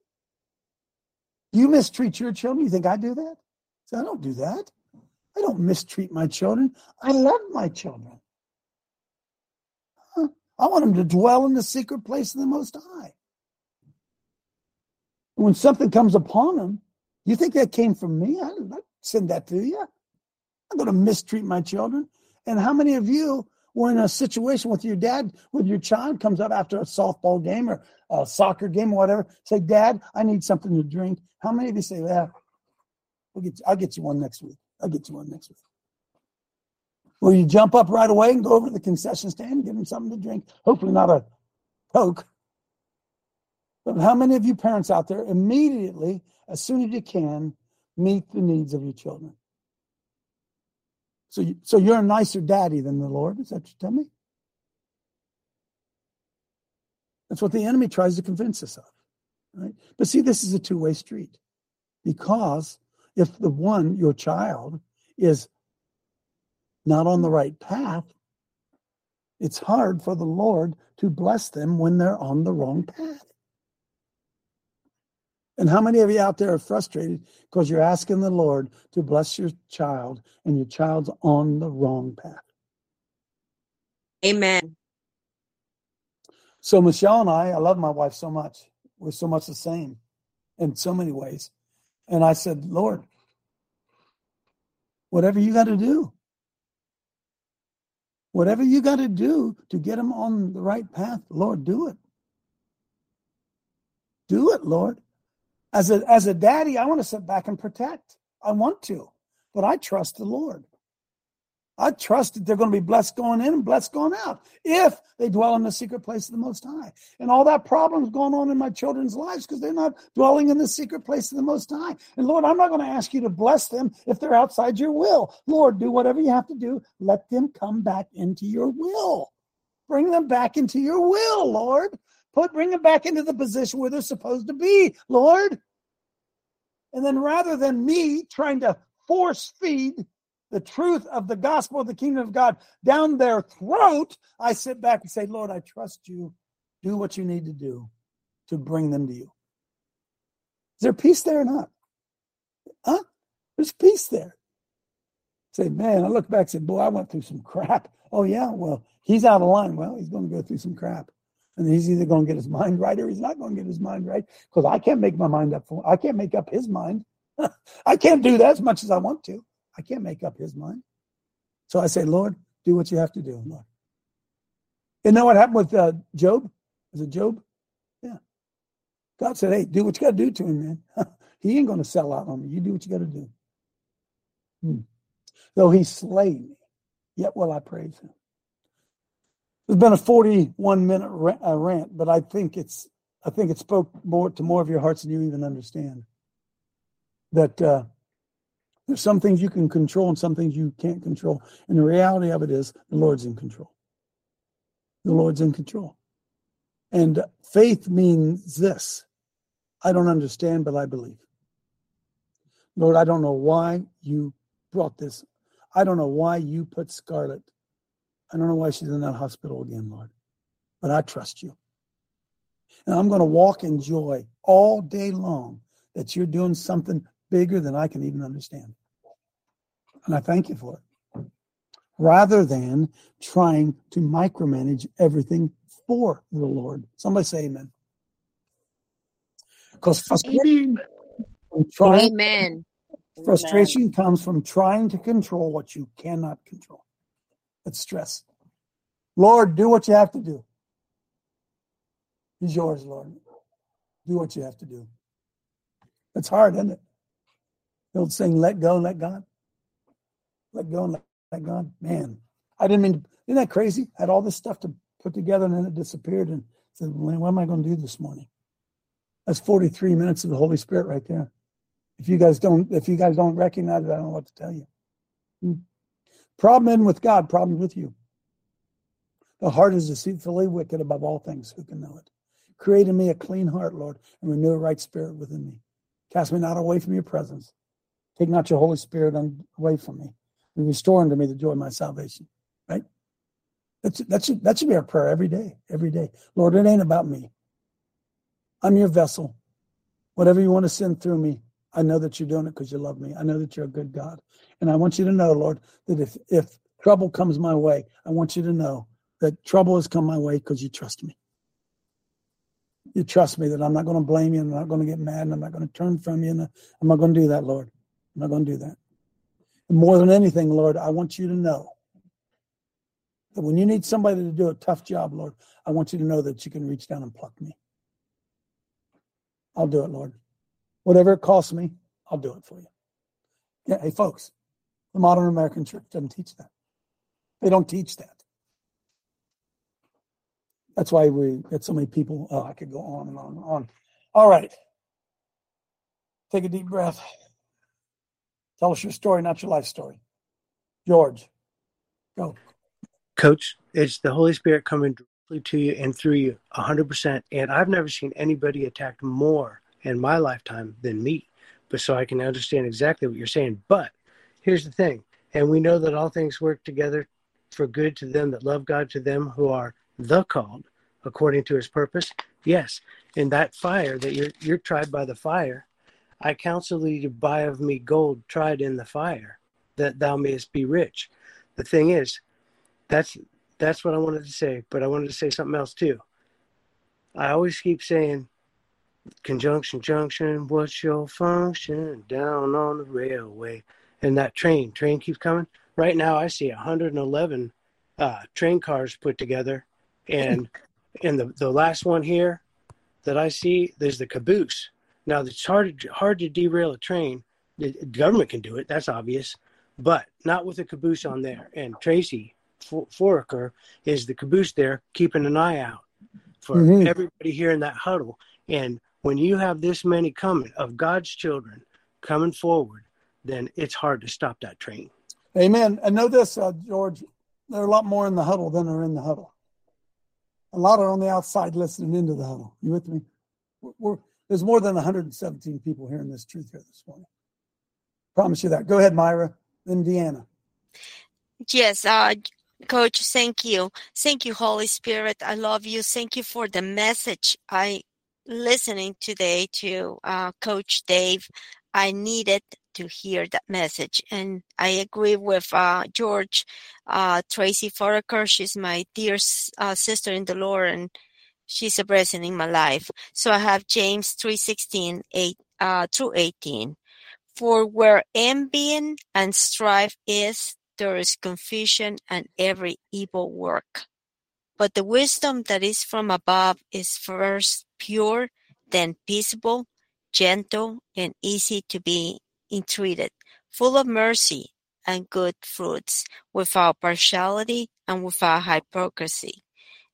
You mistreat your children? You think I do that? I, I don't do that. I don't mistreat my children. I love my children. I want them to dwell in the secret place of the Most High. When something comes upon them, you think that came from me? I didn't send that to you. I'm going to mistreat my children. And how many of you were in a situation with your dad, with your child comes up after a softball game or a soccer game or whatever, say, Dad, I need something to drink. How many of you say, Yeah, we'll get you, I'll get you one next week. I'll get you one next week. Will you jump up right away and go over to the concession stand and give them something to drink? Hopefully not a Coke. But how many of you parents out there immediately, as soon as you can, meet the needs of your children? So, you, so you're a nicer daddy than the Lord? Is that what you tell me? That's what the enemy tries to convince us of, right? But see, this is a two-way street, because if the one, your child, is not on the right path, it's hard for the Lord to bless them when they're on the wrong path. And how many of you out there are frustrated because you're asking the Lord to bless your child and your child's on the wrong path? Amen. So, Michelle and I, I love my wife so much. We're so much the same in so many ways. And I said, Lord, whatever you got to do, whatever you got to do to get them on the right path, Lord, do it. Do it, Lord. As a as a daddy, I want to sit back and protect. I want to, but I trust the Lord. I trust that they're going to be blessed going in and blessed going out if they dwell in the secret place of the Most High. And all that problems going on in my children's lives because they're not dwelling in the secret place of the Most High. And Lord, I'm not going to ask you to bless them if they're outside your will. Lord, do whatever you have to do. Let them come back into your will. Bring them back into your will, Lord. Put bring them back into the position where they're supposed to be, Lord. And then rather than me trying to force feed the truth of the gospel of the kingdom of God down their throat, I sit back and say, Lord, I trust you. Do what you need to do to bring them to you. Is there peace there or not? Huh? There's peace there. Say, man, I look back and say, boy, I went through some crap. Oh, yeah, well, he's out of line. Well, he's going to go through some crap. And he's either going to get his mind right or he's not going to get his mind right because I can't make my mind up for I can't make up his mind. [laughs] I can't do that as much as I want to. I can't make up his mind. So I say, Lord, do what you have to do, Lord. You know what happened with uh, Job? Is it Job? Yeah. God said, hey, do what you got to do to him, man. [laughs] he ain't going to sell out on me. You do what you got to do. Hmm. Though he slay me, yet will I praise him. There's been a 41 minute uh, rant, but I think it's I think it spoke more to more of your hearts than you even understand. That uh, there's some things you can control and some things you can't control. And the reality of it is the Lord's in control. The Lord's in control. And faith means this I don't understand, but I believe. Lord, I don't know why you brought this. I don't know why you put Scarlett. I don't know why she's in that hospital again, Lord. But I trust you. And I'm going to walk in joy all day long that you're doing something bigger than I can even understand. And I thank you for it. Rather than trying to micromanage everything for the Lord. Somebody say amen. Because frustration, trying, amen. frustration amen. comes from trying to control what you cannot control. It's stress. Lord, do what you have to do. He's yours, Lord. Do what you have to do. It's hard, isn't it? The old saying, let go, and let God. Let go and let, let God. Man, I didn't mean, to, isn't that crazy? I had all this stuff to put together and then it disappeared and said, well, what am I going to do this morning? That's 43 minutes of the Holy Spirit right there. If you guys don't, if you guys don't recognize it, I don't know what to tell you. Hmm. Problem in with God, problem with you. The heart is deceitfully wicked above all things. Who can know it? Create in me a clean heart, Lord, and renew a right spirit within me. Cast me not away from your presence. Take not your Holy Spirit away from me. And restore unto me the joy of my salvation. Right? That's, that, should, that should be our prayer every day, every day. Lord, it ain't about me. I'm your vessel. Whatever you want to send through me, I know that you're doing it because you love me. I know that you're a good God. And I want you to know, Lord, that if, if trouble comes my way, I want you to know that trouble has come my way because you trust me you trust me that I'm not going to blame you and I'm not going to get mad and I'm not going to turn from you and I'm not going to do that, Lord. I'm not going to do that. And more than anything, Lord, I want you to know that when you need somebody to do a tough job, Lord, I want you to know that you can reach down and pluck me. I'll do it, Lord. Whatever it costs me, I'll do it for you. Yeah, hey, folks, the modern American church doesn't teach that. They don't teach that. That's why we get so many people. Oh, I could go on and on and on. All right. Take a deep breath. Tell us your story, not your life story. George, go. Coach, it's the Holy Spirit coming directly to you and through you 100%. And I've never seen anybody attacked more in my lifetime than me. But so I can understand exactly what you're saying. But here's the thing. And we know that all things work together for good to them that love God, to them who are the called according to his purpose? Yes. In that fire that you're you're tried by the fire, I counsel thee to buy of me gold tried in the fire, that thou mayest be rich. The thing is, that's that's what I wanted to say, but I wanted to say something else too. I always keep saying conjunction junction, what's your function? Down on the railway. And that train, train keeps coming. Right now I see 111 uh, train cars put together and [laughs] and the, the last one here that I see, there's the caboose. Now it's hard hard to derail a train. The government can do it. That's obvious. But not with a caboose on there. And Tracy Foraker is the caboose there, keeping an eye out for mm-hmm. everybody here in that huddle. And when you have this many coming of God's children coming forward, then it's hard to stop that train. Amen. And know this, uh, George, there are a lot more in the huddle than are in the huddle. A lot are on the outside listening into the huddle. You with me? We're, we're, there's more than 117 people hearing this truth here this morning. Promise you that. Go ahead, Myra. Then Deanna. Yes, uh, Coach, thank you. Thank you, Holy Spirit. I love you. Thank you for the message I listening today to uh, Coach Dave. I needed to hear that message. And I agree with uh, George, uh, Tracy Foraker. She's my dear uh, sister in the Lord, and she's a blessing in my life. So I have James 3.16 8, uh, through 18. For where envying and strife is, there is confusion and every evil work. But the wisdom that is from above is first pure, then peaceable, gentle, and easy to be entreated, full of mercy and good fruits, without partiality and without hypocrisy.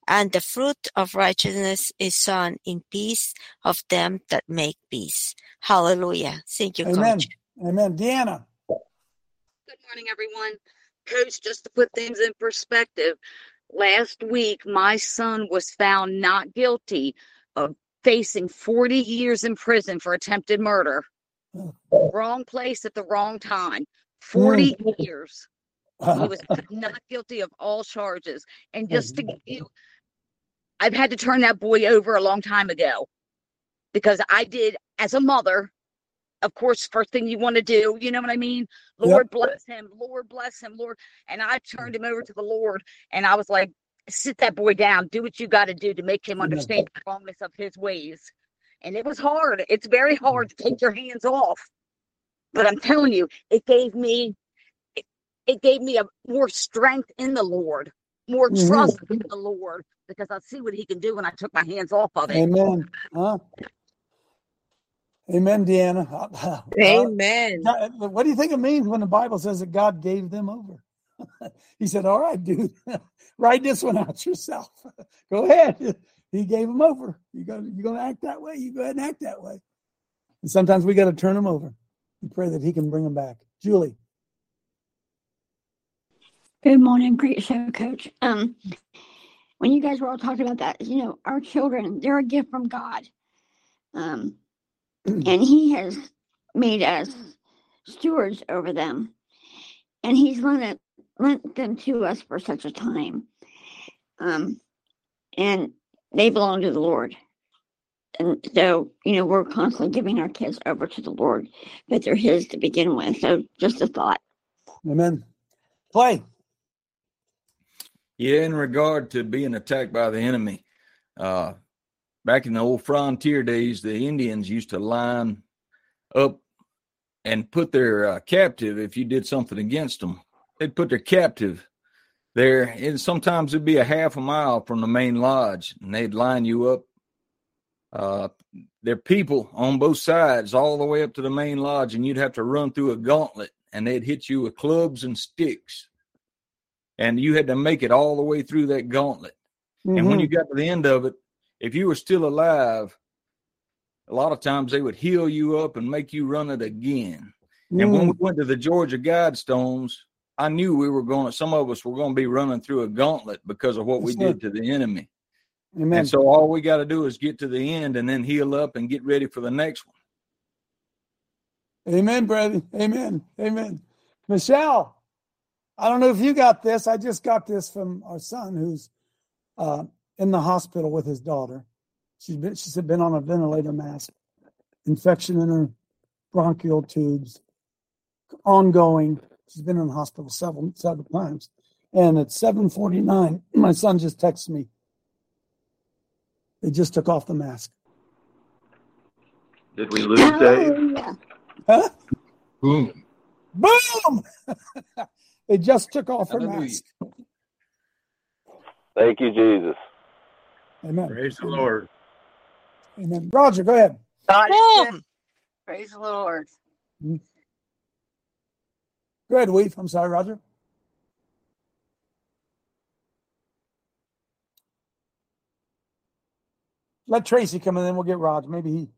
And the fruit of righteousness is sown in peace of them that make peace. Hallelujah. Thank you, Amen. Coach. Amen. Deanna. Good morning, everyone. Coach, just to put things in perspective, last week my son was found not guilty of facing 40 years in prison for attempted murder. Wrong place at the wrong time. 40 mm. years. He was [laughs] not guilty of all charges. And just to give you, I've had to turn that boy over a long time ago because I did, as a mother, of course, first thing you want to do, you know what I mean? Lord yep. bless him, Lord bless him, Lord. And I turned him over to the Lord and I was like, sit that boy down, do what you got to do to make him understand the wrongness of his ways. And it was hard. It's very hard to take your hands off. But I'm telling you, it gave me it, it gave me a more strength in the Lord, more mm-hmm. trust in the Lord, because I see what he can do when I took my hands off of it. Amen. Huh? Amen, Deanna. [laughs] Amen. Uh, what do you think it means when the Bible says that God gave them over? [laughs] he said, All right, dude, [laughs] write this one out yourself. [laughs] go ahead. He gave him over. You go, you're going to act that way. You go ahead and act that way. And sometimes we got to turn them over and pray that He can bring them back. Julie. Good morning. Great show, Coach. Um, when you guys were all talking about that, you know, our children, they're a gift from God. Um, [clears throat] and he has made us stewards over them and he's lent, lent them to us for such a time. Um, and they belong to the lord. And so you know we're constantly giving our kids over to the lord but they're his to begin with. So just a thought. Amen. Play yeah in regard to being attacked by the enemy uh back in the old frontier days, the Indians used to line up and put their uh, captive if you did something against them. They'd put their captive there, and sometimes it'd be a half a mile from the main lodge, and they'd line you up. Uh, their people on both sides, all the way up to the main lodge, and you'd have to run through a gauntlet, and they'd hit you with clubs and sticks, and you had to make it all the way through that gauntlet. Mm-hmm. And when you got to the end of it, if you were still alive, a lot of times they would heal you up and make you run it again. Mm. And when we mm. went to the Georgia Guidestones, I knew we were going. Some of us were going to be running through a gauntlet because of what we did to the enemy. Amen. And so all we got to do is get to the end and then heal up and get ready for the next one. Amen, brother. Amen. Amen. Michelle, I don't know if you got this. I just got this from our son who's uh, in the hospital with his daughter. She's been, she's been on a ventilator mask, infection in her bronchial tubes, ongoing. She's been in the hospital several several times. And at 7:49, [clears throat] my son just texted me. They just took off the mask. Did we lose Dave? Huh? Boom. Boom! [laughs] they just took off her mask. Thank you, Jesus. Amen. Praise the Lord. Amen. Roger, go ahead. God Praise the Lord. Hmm? Go ahead, Weave. I'm sorry, Roger. Let Tracy come in, then we'll get Roger. Maybe he.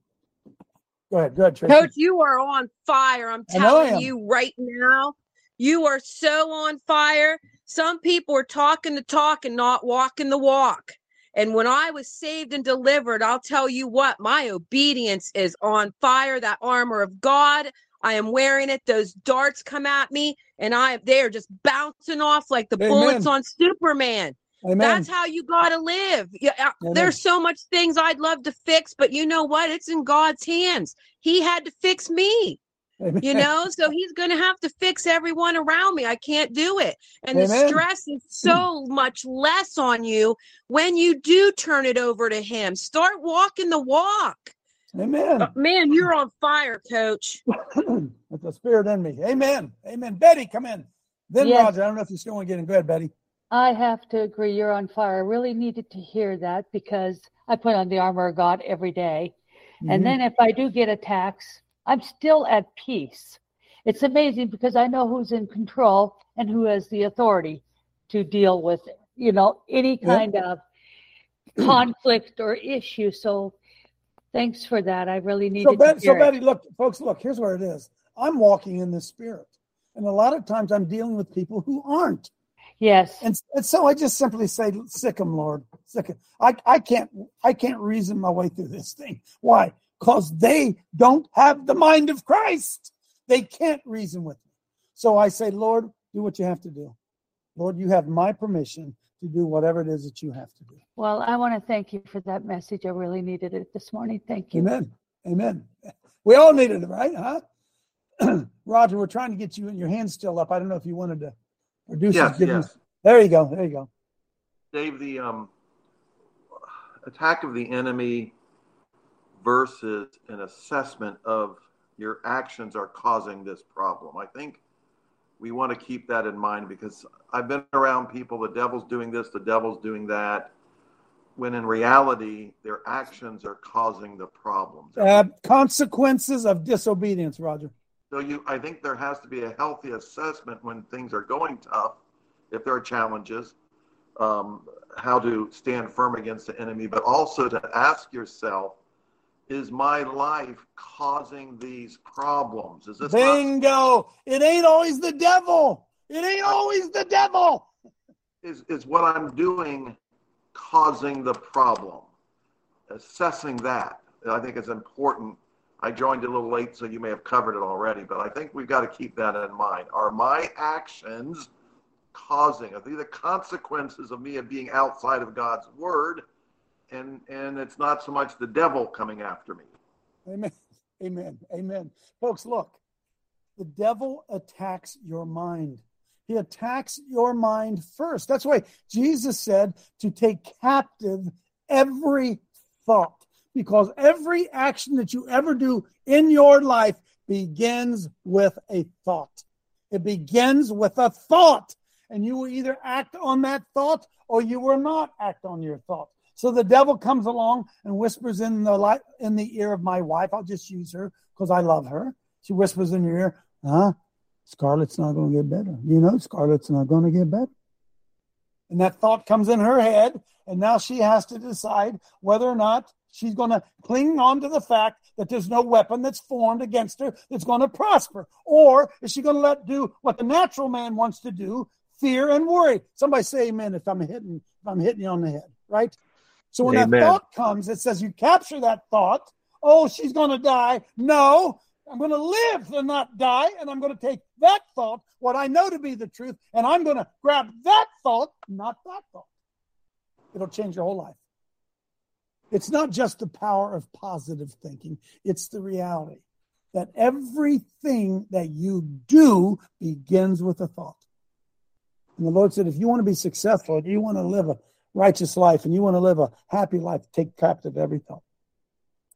Go ahead. Go ahead, Tracy. Coach, you are on fire. I'm I know I telling you right now. You are so on fire. Some people are talking the talk and not walking the walk. And when I was saved and delivered, I'll tell you what, my obedience is on fire. That armor of God, I am wearing it. Those darts come at me, and I they are just bouncing off like the Amen. bullets on Superman. Amen. That's how you got to live. Yeah, uh, there's so much things I'd love to fix, but you know what? It's in God's hands. He had to fix me. Amen. You know, so he's going to have to fix everyone around me. I can't do it. And the stress is so [clears throat] much less on you when you do turn it over to him. Start walking the walk. Amen. Uh, Man, you're on fire, coach. [clears throat] With the spirit in me. Amen. Amen. Betty, come in. Then Yes. Roger. I don't know if you still want to get in. Go ahead, Betty. I have to agree. You're on fire. I really needed to hear that because I put on the armor of God every day. Mhm. And then if I do get attacks, I'm still at peace. It's amazing because I know who's in control and who has the authority to deal with, you know, any Yeah. kind of [clears throat] conflict or issue. So thanks for that. I really needed So, Bet- to hear so. Betty, look, folks, look, here's where it is. I'm walking in the spirit. And a lot of times I'm dealing with people who aren't. Yes. And, and so I just simply say, sick them, Lord. Sick 'em." I, I can't I can't reason my way through this thing. Why? Because they don't have the mind of Christ. They can't reason with me. So I say, Lord, do what you have to do. Lord, you have my permission to do whatever it is that you have to do. Well, I want to thank you for that message. I really needed it this morning. Thank you. Amen. Amen. We all needed it, right? Huh? [clears throat] Roger, we're trying to get you and your hands still up. I don't know if you wanted to produce Yes, give you- yes. There you go. There you go. Dave, the um, attack of the enemy versus an assessment of your actions are causing this problem. I think we want to keep that in mind because I've been around people, the devil's doing this, the devil's doing that, when in reality, their actions are causing the problems. Uh, consequences of disobedience, Roger. So you, I think there has to be a healthy assessment when things are going tough, if there are challenges, um, how to stand firm against the enemy, but also to ask yourself, is my life causing these problems? Is this not, Bingo. It ain't always the devil. It ain't always the devil. is is what I'm doing causing the problem? Assessing that, I think is important. I joined a little late, so you may have covered it already, but I think we've got to keep that in mind. Are my actions causing? Are they the consequences of me of being outside of God's word? And and it's not so much the devil coming after me. Amen. Amen. Amen. Folks, look, the devil attacks your mind. He attacks your mind first. That's why Jesus said to take captive every thought, because every action that you ever do in your life begins with a thought. It begins with a thought, and you will either act on that thought or you will not act on your thought. So the devil comes along and whispers in the light in the ear of my wife. I'll just use her because I love her. She whispers in your ear, huh? Scarlett's not going to get better. You know, Scarlett's not going to get better. And that thought comes in her head, and now she has to decide whether or not she's going to cling on to the fact that there's no weapon that's formed against her that's going to prosper, or is she going to let do what the natural man wants to do, fear and worry? Somebody say amen if I'm hitting if I'm hitting you on the head, right? So when Amen. that thought comes, it says you capture that thought. Oh, she's going to die. No, I'm going to live and not die, and I'm going to take that thought, what I know to be the truth, and I'm going to grab that thought, not that thought. It'll change your whole life. It's not just the power of positive thinking, it's the reality that everything that you do begins with a thought. And the Lord said, if you want to be successful, if you want to live a righteous life, and you want to live a happy life, take captive every thought.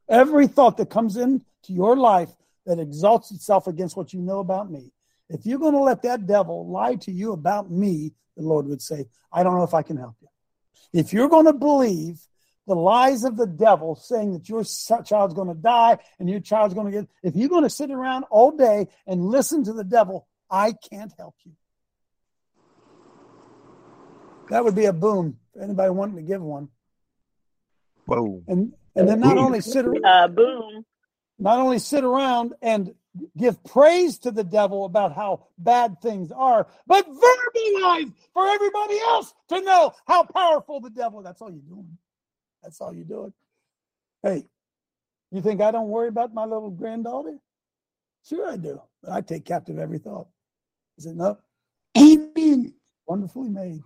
Every thought that comes into your life that exalts itself against what you know about me, if you're going to let that devil lie to you about me, the Lord would say, I don't know if I can help you. If you're going to believe the lies of the devil saying that your child's going to die and your child's going to get, if you're going to sit around all day and listen to the devil, I can't help you. That would be a boom for anybody wanting to give one. Whoa. And and then not only sit around, uh, boom. not only sit around and give praise to the devil about how bad things are, but verbalize for everybody else to know how powerful the devil. That's all you're doing. That's all you're doing. Hey, you think I don't worry about my little granddaughter? Sure, I do. But I take captive every thought. Is it not? Amen. Wonderfully made.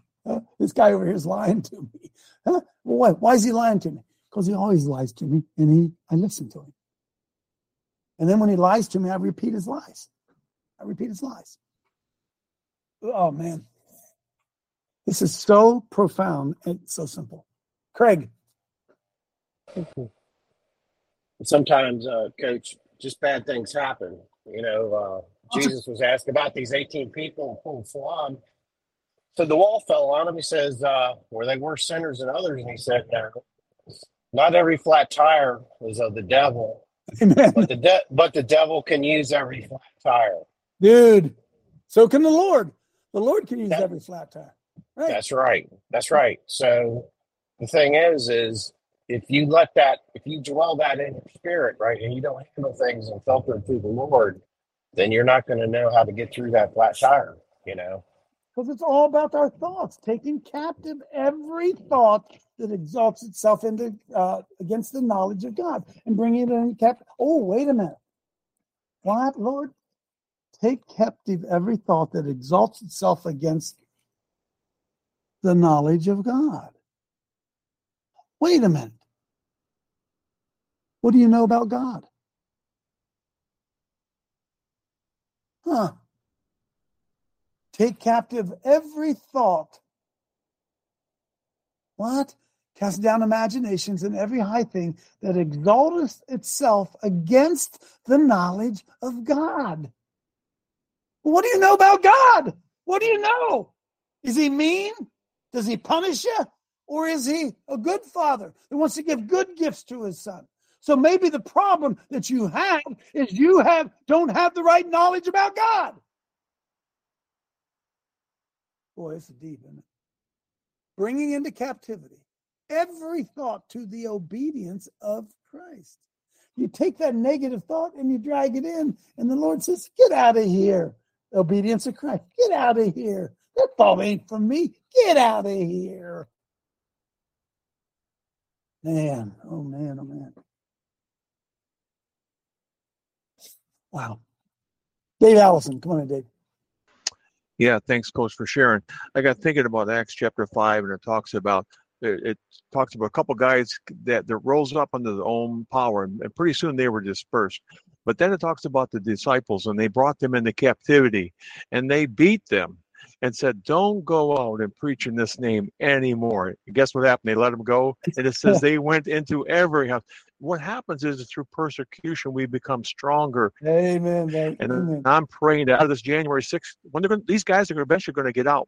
This guy over here is lying to me. Huh? Well, why? Why is he lying to me? Because he always lies to me, and he I listen to him. And then when he lies to me, I repeat his lies. I repeat his lies. Oh man, this is so profound and so simple. Craig, Sometimes, uh, coach, just bad things happen. You know, uh, Jesus was asked about these 18 people who flawed. So the wall fell on him. He says, uh, were they worse sinners than others? And he said, no. Not every flat tire is of the devil, but the de- but the devil can use every flat tire. dude, so can the Lord. The Lord can use every flat tire. Right. That's right. That's right. So the thing is, is if you let that, if you dwell that in your spirit, right, and you don't handle things and filter through the Lord, then you're not going to know how to get through that flat tire. You know. Because it's all about our thoughts, taking captive every thought that exalts itself into uh, against the knowledge of God and bringing it in captive. Oh, wait a minute. What, Lord? Take captive every thought that exalts itself against the knowledge of God. Wait a minute. What do you know about God? Huh. Take captive every thought. What? Cast down imaginations and every high thing that exalteth itself against the knowledge of God. What do you know about God? What do you know? Is he mean? Does he punish you? Or is he a good father who wants to give good gifts to his son? So maybe the problem that you have is you have don't have the right knowledge about God. Boy, it's deep, isn't it? Bringing into captivity every thought to the obedience of Christ. You take that negative thought and you drag it in, and the Lord says, Get out of here. Obedience of Christ. Get out of here. That thought ain't from me. Get out of here. Man, oh man, oh man. Wow. Dave Allison, come on in, Dave. Yeah, thanks, Coach, for sharing. I got thinking about Acts chapter five, and it talks about it, it talks about a couple guys that that rose up under their own power, and, and pretty soon they were dispersed. But then it talks about the disciples, and they brought them into captivity, and they beat them, and said, "Don't go out and preach in this name anymore." And guess what happened? They let them go, [laughs] and it says they went into every house. What happens is through persecution we become stronger. Amen. And. I'm praying that out of this January 6th, when they're going, these guys are eventually going to get out,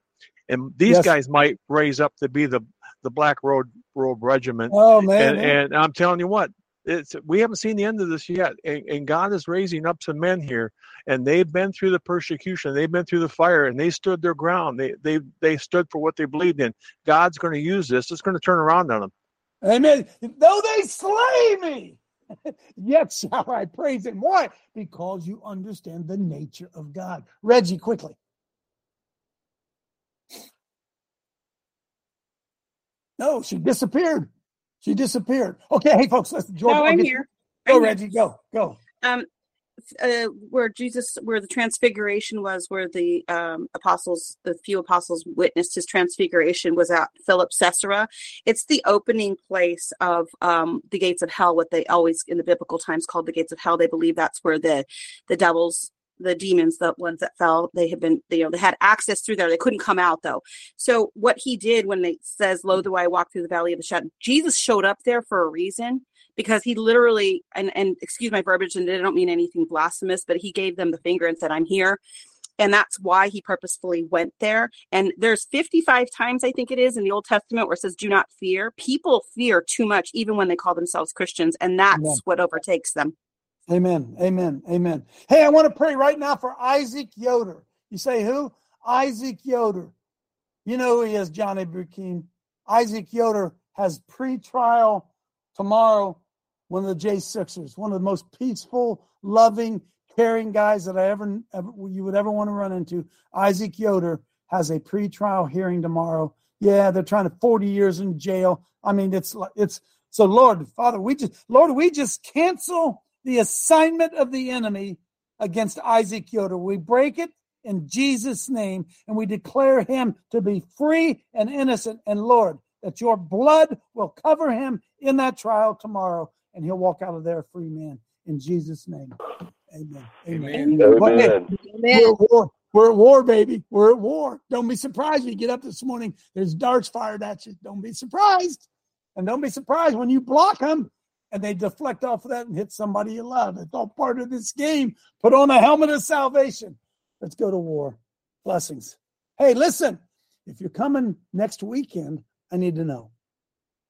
and these Yes. guys might raise up to be the the Black Road Road Regiment. Oh, man, And, man. and I'm telling you what, it's we haven't seen the end of this yet, and, and God is raising up some men here, and they've been through the persecution, they've been through the fire, and they stood their ground. They they they stood for what they believed in. God's going to use this. It's going to turn around on them. Amen. Though they slay me, [laughs] yet shall I praise him. Why? Because you understand the nature of God. Reggie, quickly. No, she disappeared. She disappeared. Okay, hey folks, listen. Jordan, No, I'm here. Go, I'm here. Reggie. Go, go. um uh, where Jesus, where the transfiguration was, where the um, apostles, the few apostles witnessed his transfiguration, was at Philip Caesarea. It's the opening place of um, the gates of hell, what they always in the biblical times called the gates of hell. They believe that's where the the devils, the demons, the ones that fell, they had been, you know, they had access through there. They couldn't come out though. So what he did when they says, "Lo, do I walk through the valley of the shadow," Jesus showed up there for a reason because he literally and and excuse my verbiage and I don't mean anything blasphemous, but he gave them the finger and said, "I'm here." And that's why he purposefully went there. And there's 55 times, I think it is, in the Old Testament where it says, do not fear. People fear too much, even when they call themselves Christians. And that's what overtakes them. Amen. Amen. Amen. Hey, I want to pray right now for Isaac Yoder. You say who? Isaac Yoder. You know who he is, Johnny Burkeen. Isaac Yoder has pre-trial tomorrow. One of the J Sixers, one of the most peaceful, loving, caring guys that I ever, ever you would ever want to run into. Isaac Yoder has a pre-trial hearing tomorrow. Yeah, they're trying to 40 years in jail. I mean, it's it's so Lord, Father, we just Lord, we just cancel the assignment of the enemy against Isaac Yoder. We break it in Jesus' name and we declare him to be free and innocent. And Lord, that your blood will cover him in that trial tomorrow and he'll walk out of there a free man in Jesus' name. Amen. Amen. Amen. We're at war. We're at war, baby. We're at war. Don't be surprised when you get up this morning. There's darts fired at you. Don't be surprised. And don't be surprised when you block them and they deflect off of that and hit somebody you love. It's all part of this game. Put on a helmet of salvation. Let's go to war. Blessings. Hey, listen, if you're coming next weekend, I need to know.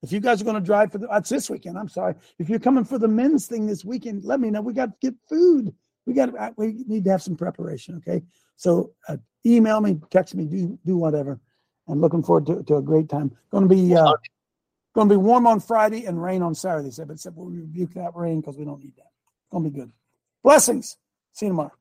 If you guys are going to drive for the, that's this weekend. I'm sorry. If you're coming for the men's thing this weekend, let me know. We got to get food. We got, to, we need to have some preparation. Okay. So uh, email me, text me, do, do whatever. I'm looking forward to, to a great time. Going to be, uh, going to be warm on Friday and rain on Saturday. Except, except we'll rebuke that rain because we don't need that. It's going to be good. Blessings. See you tomorrow.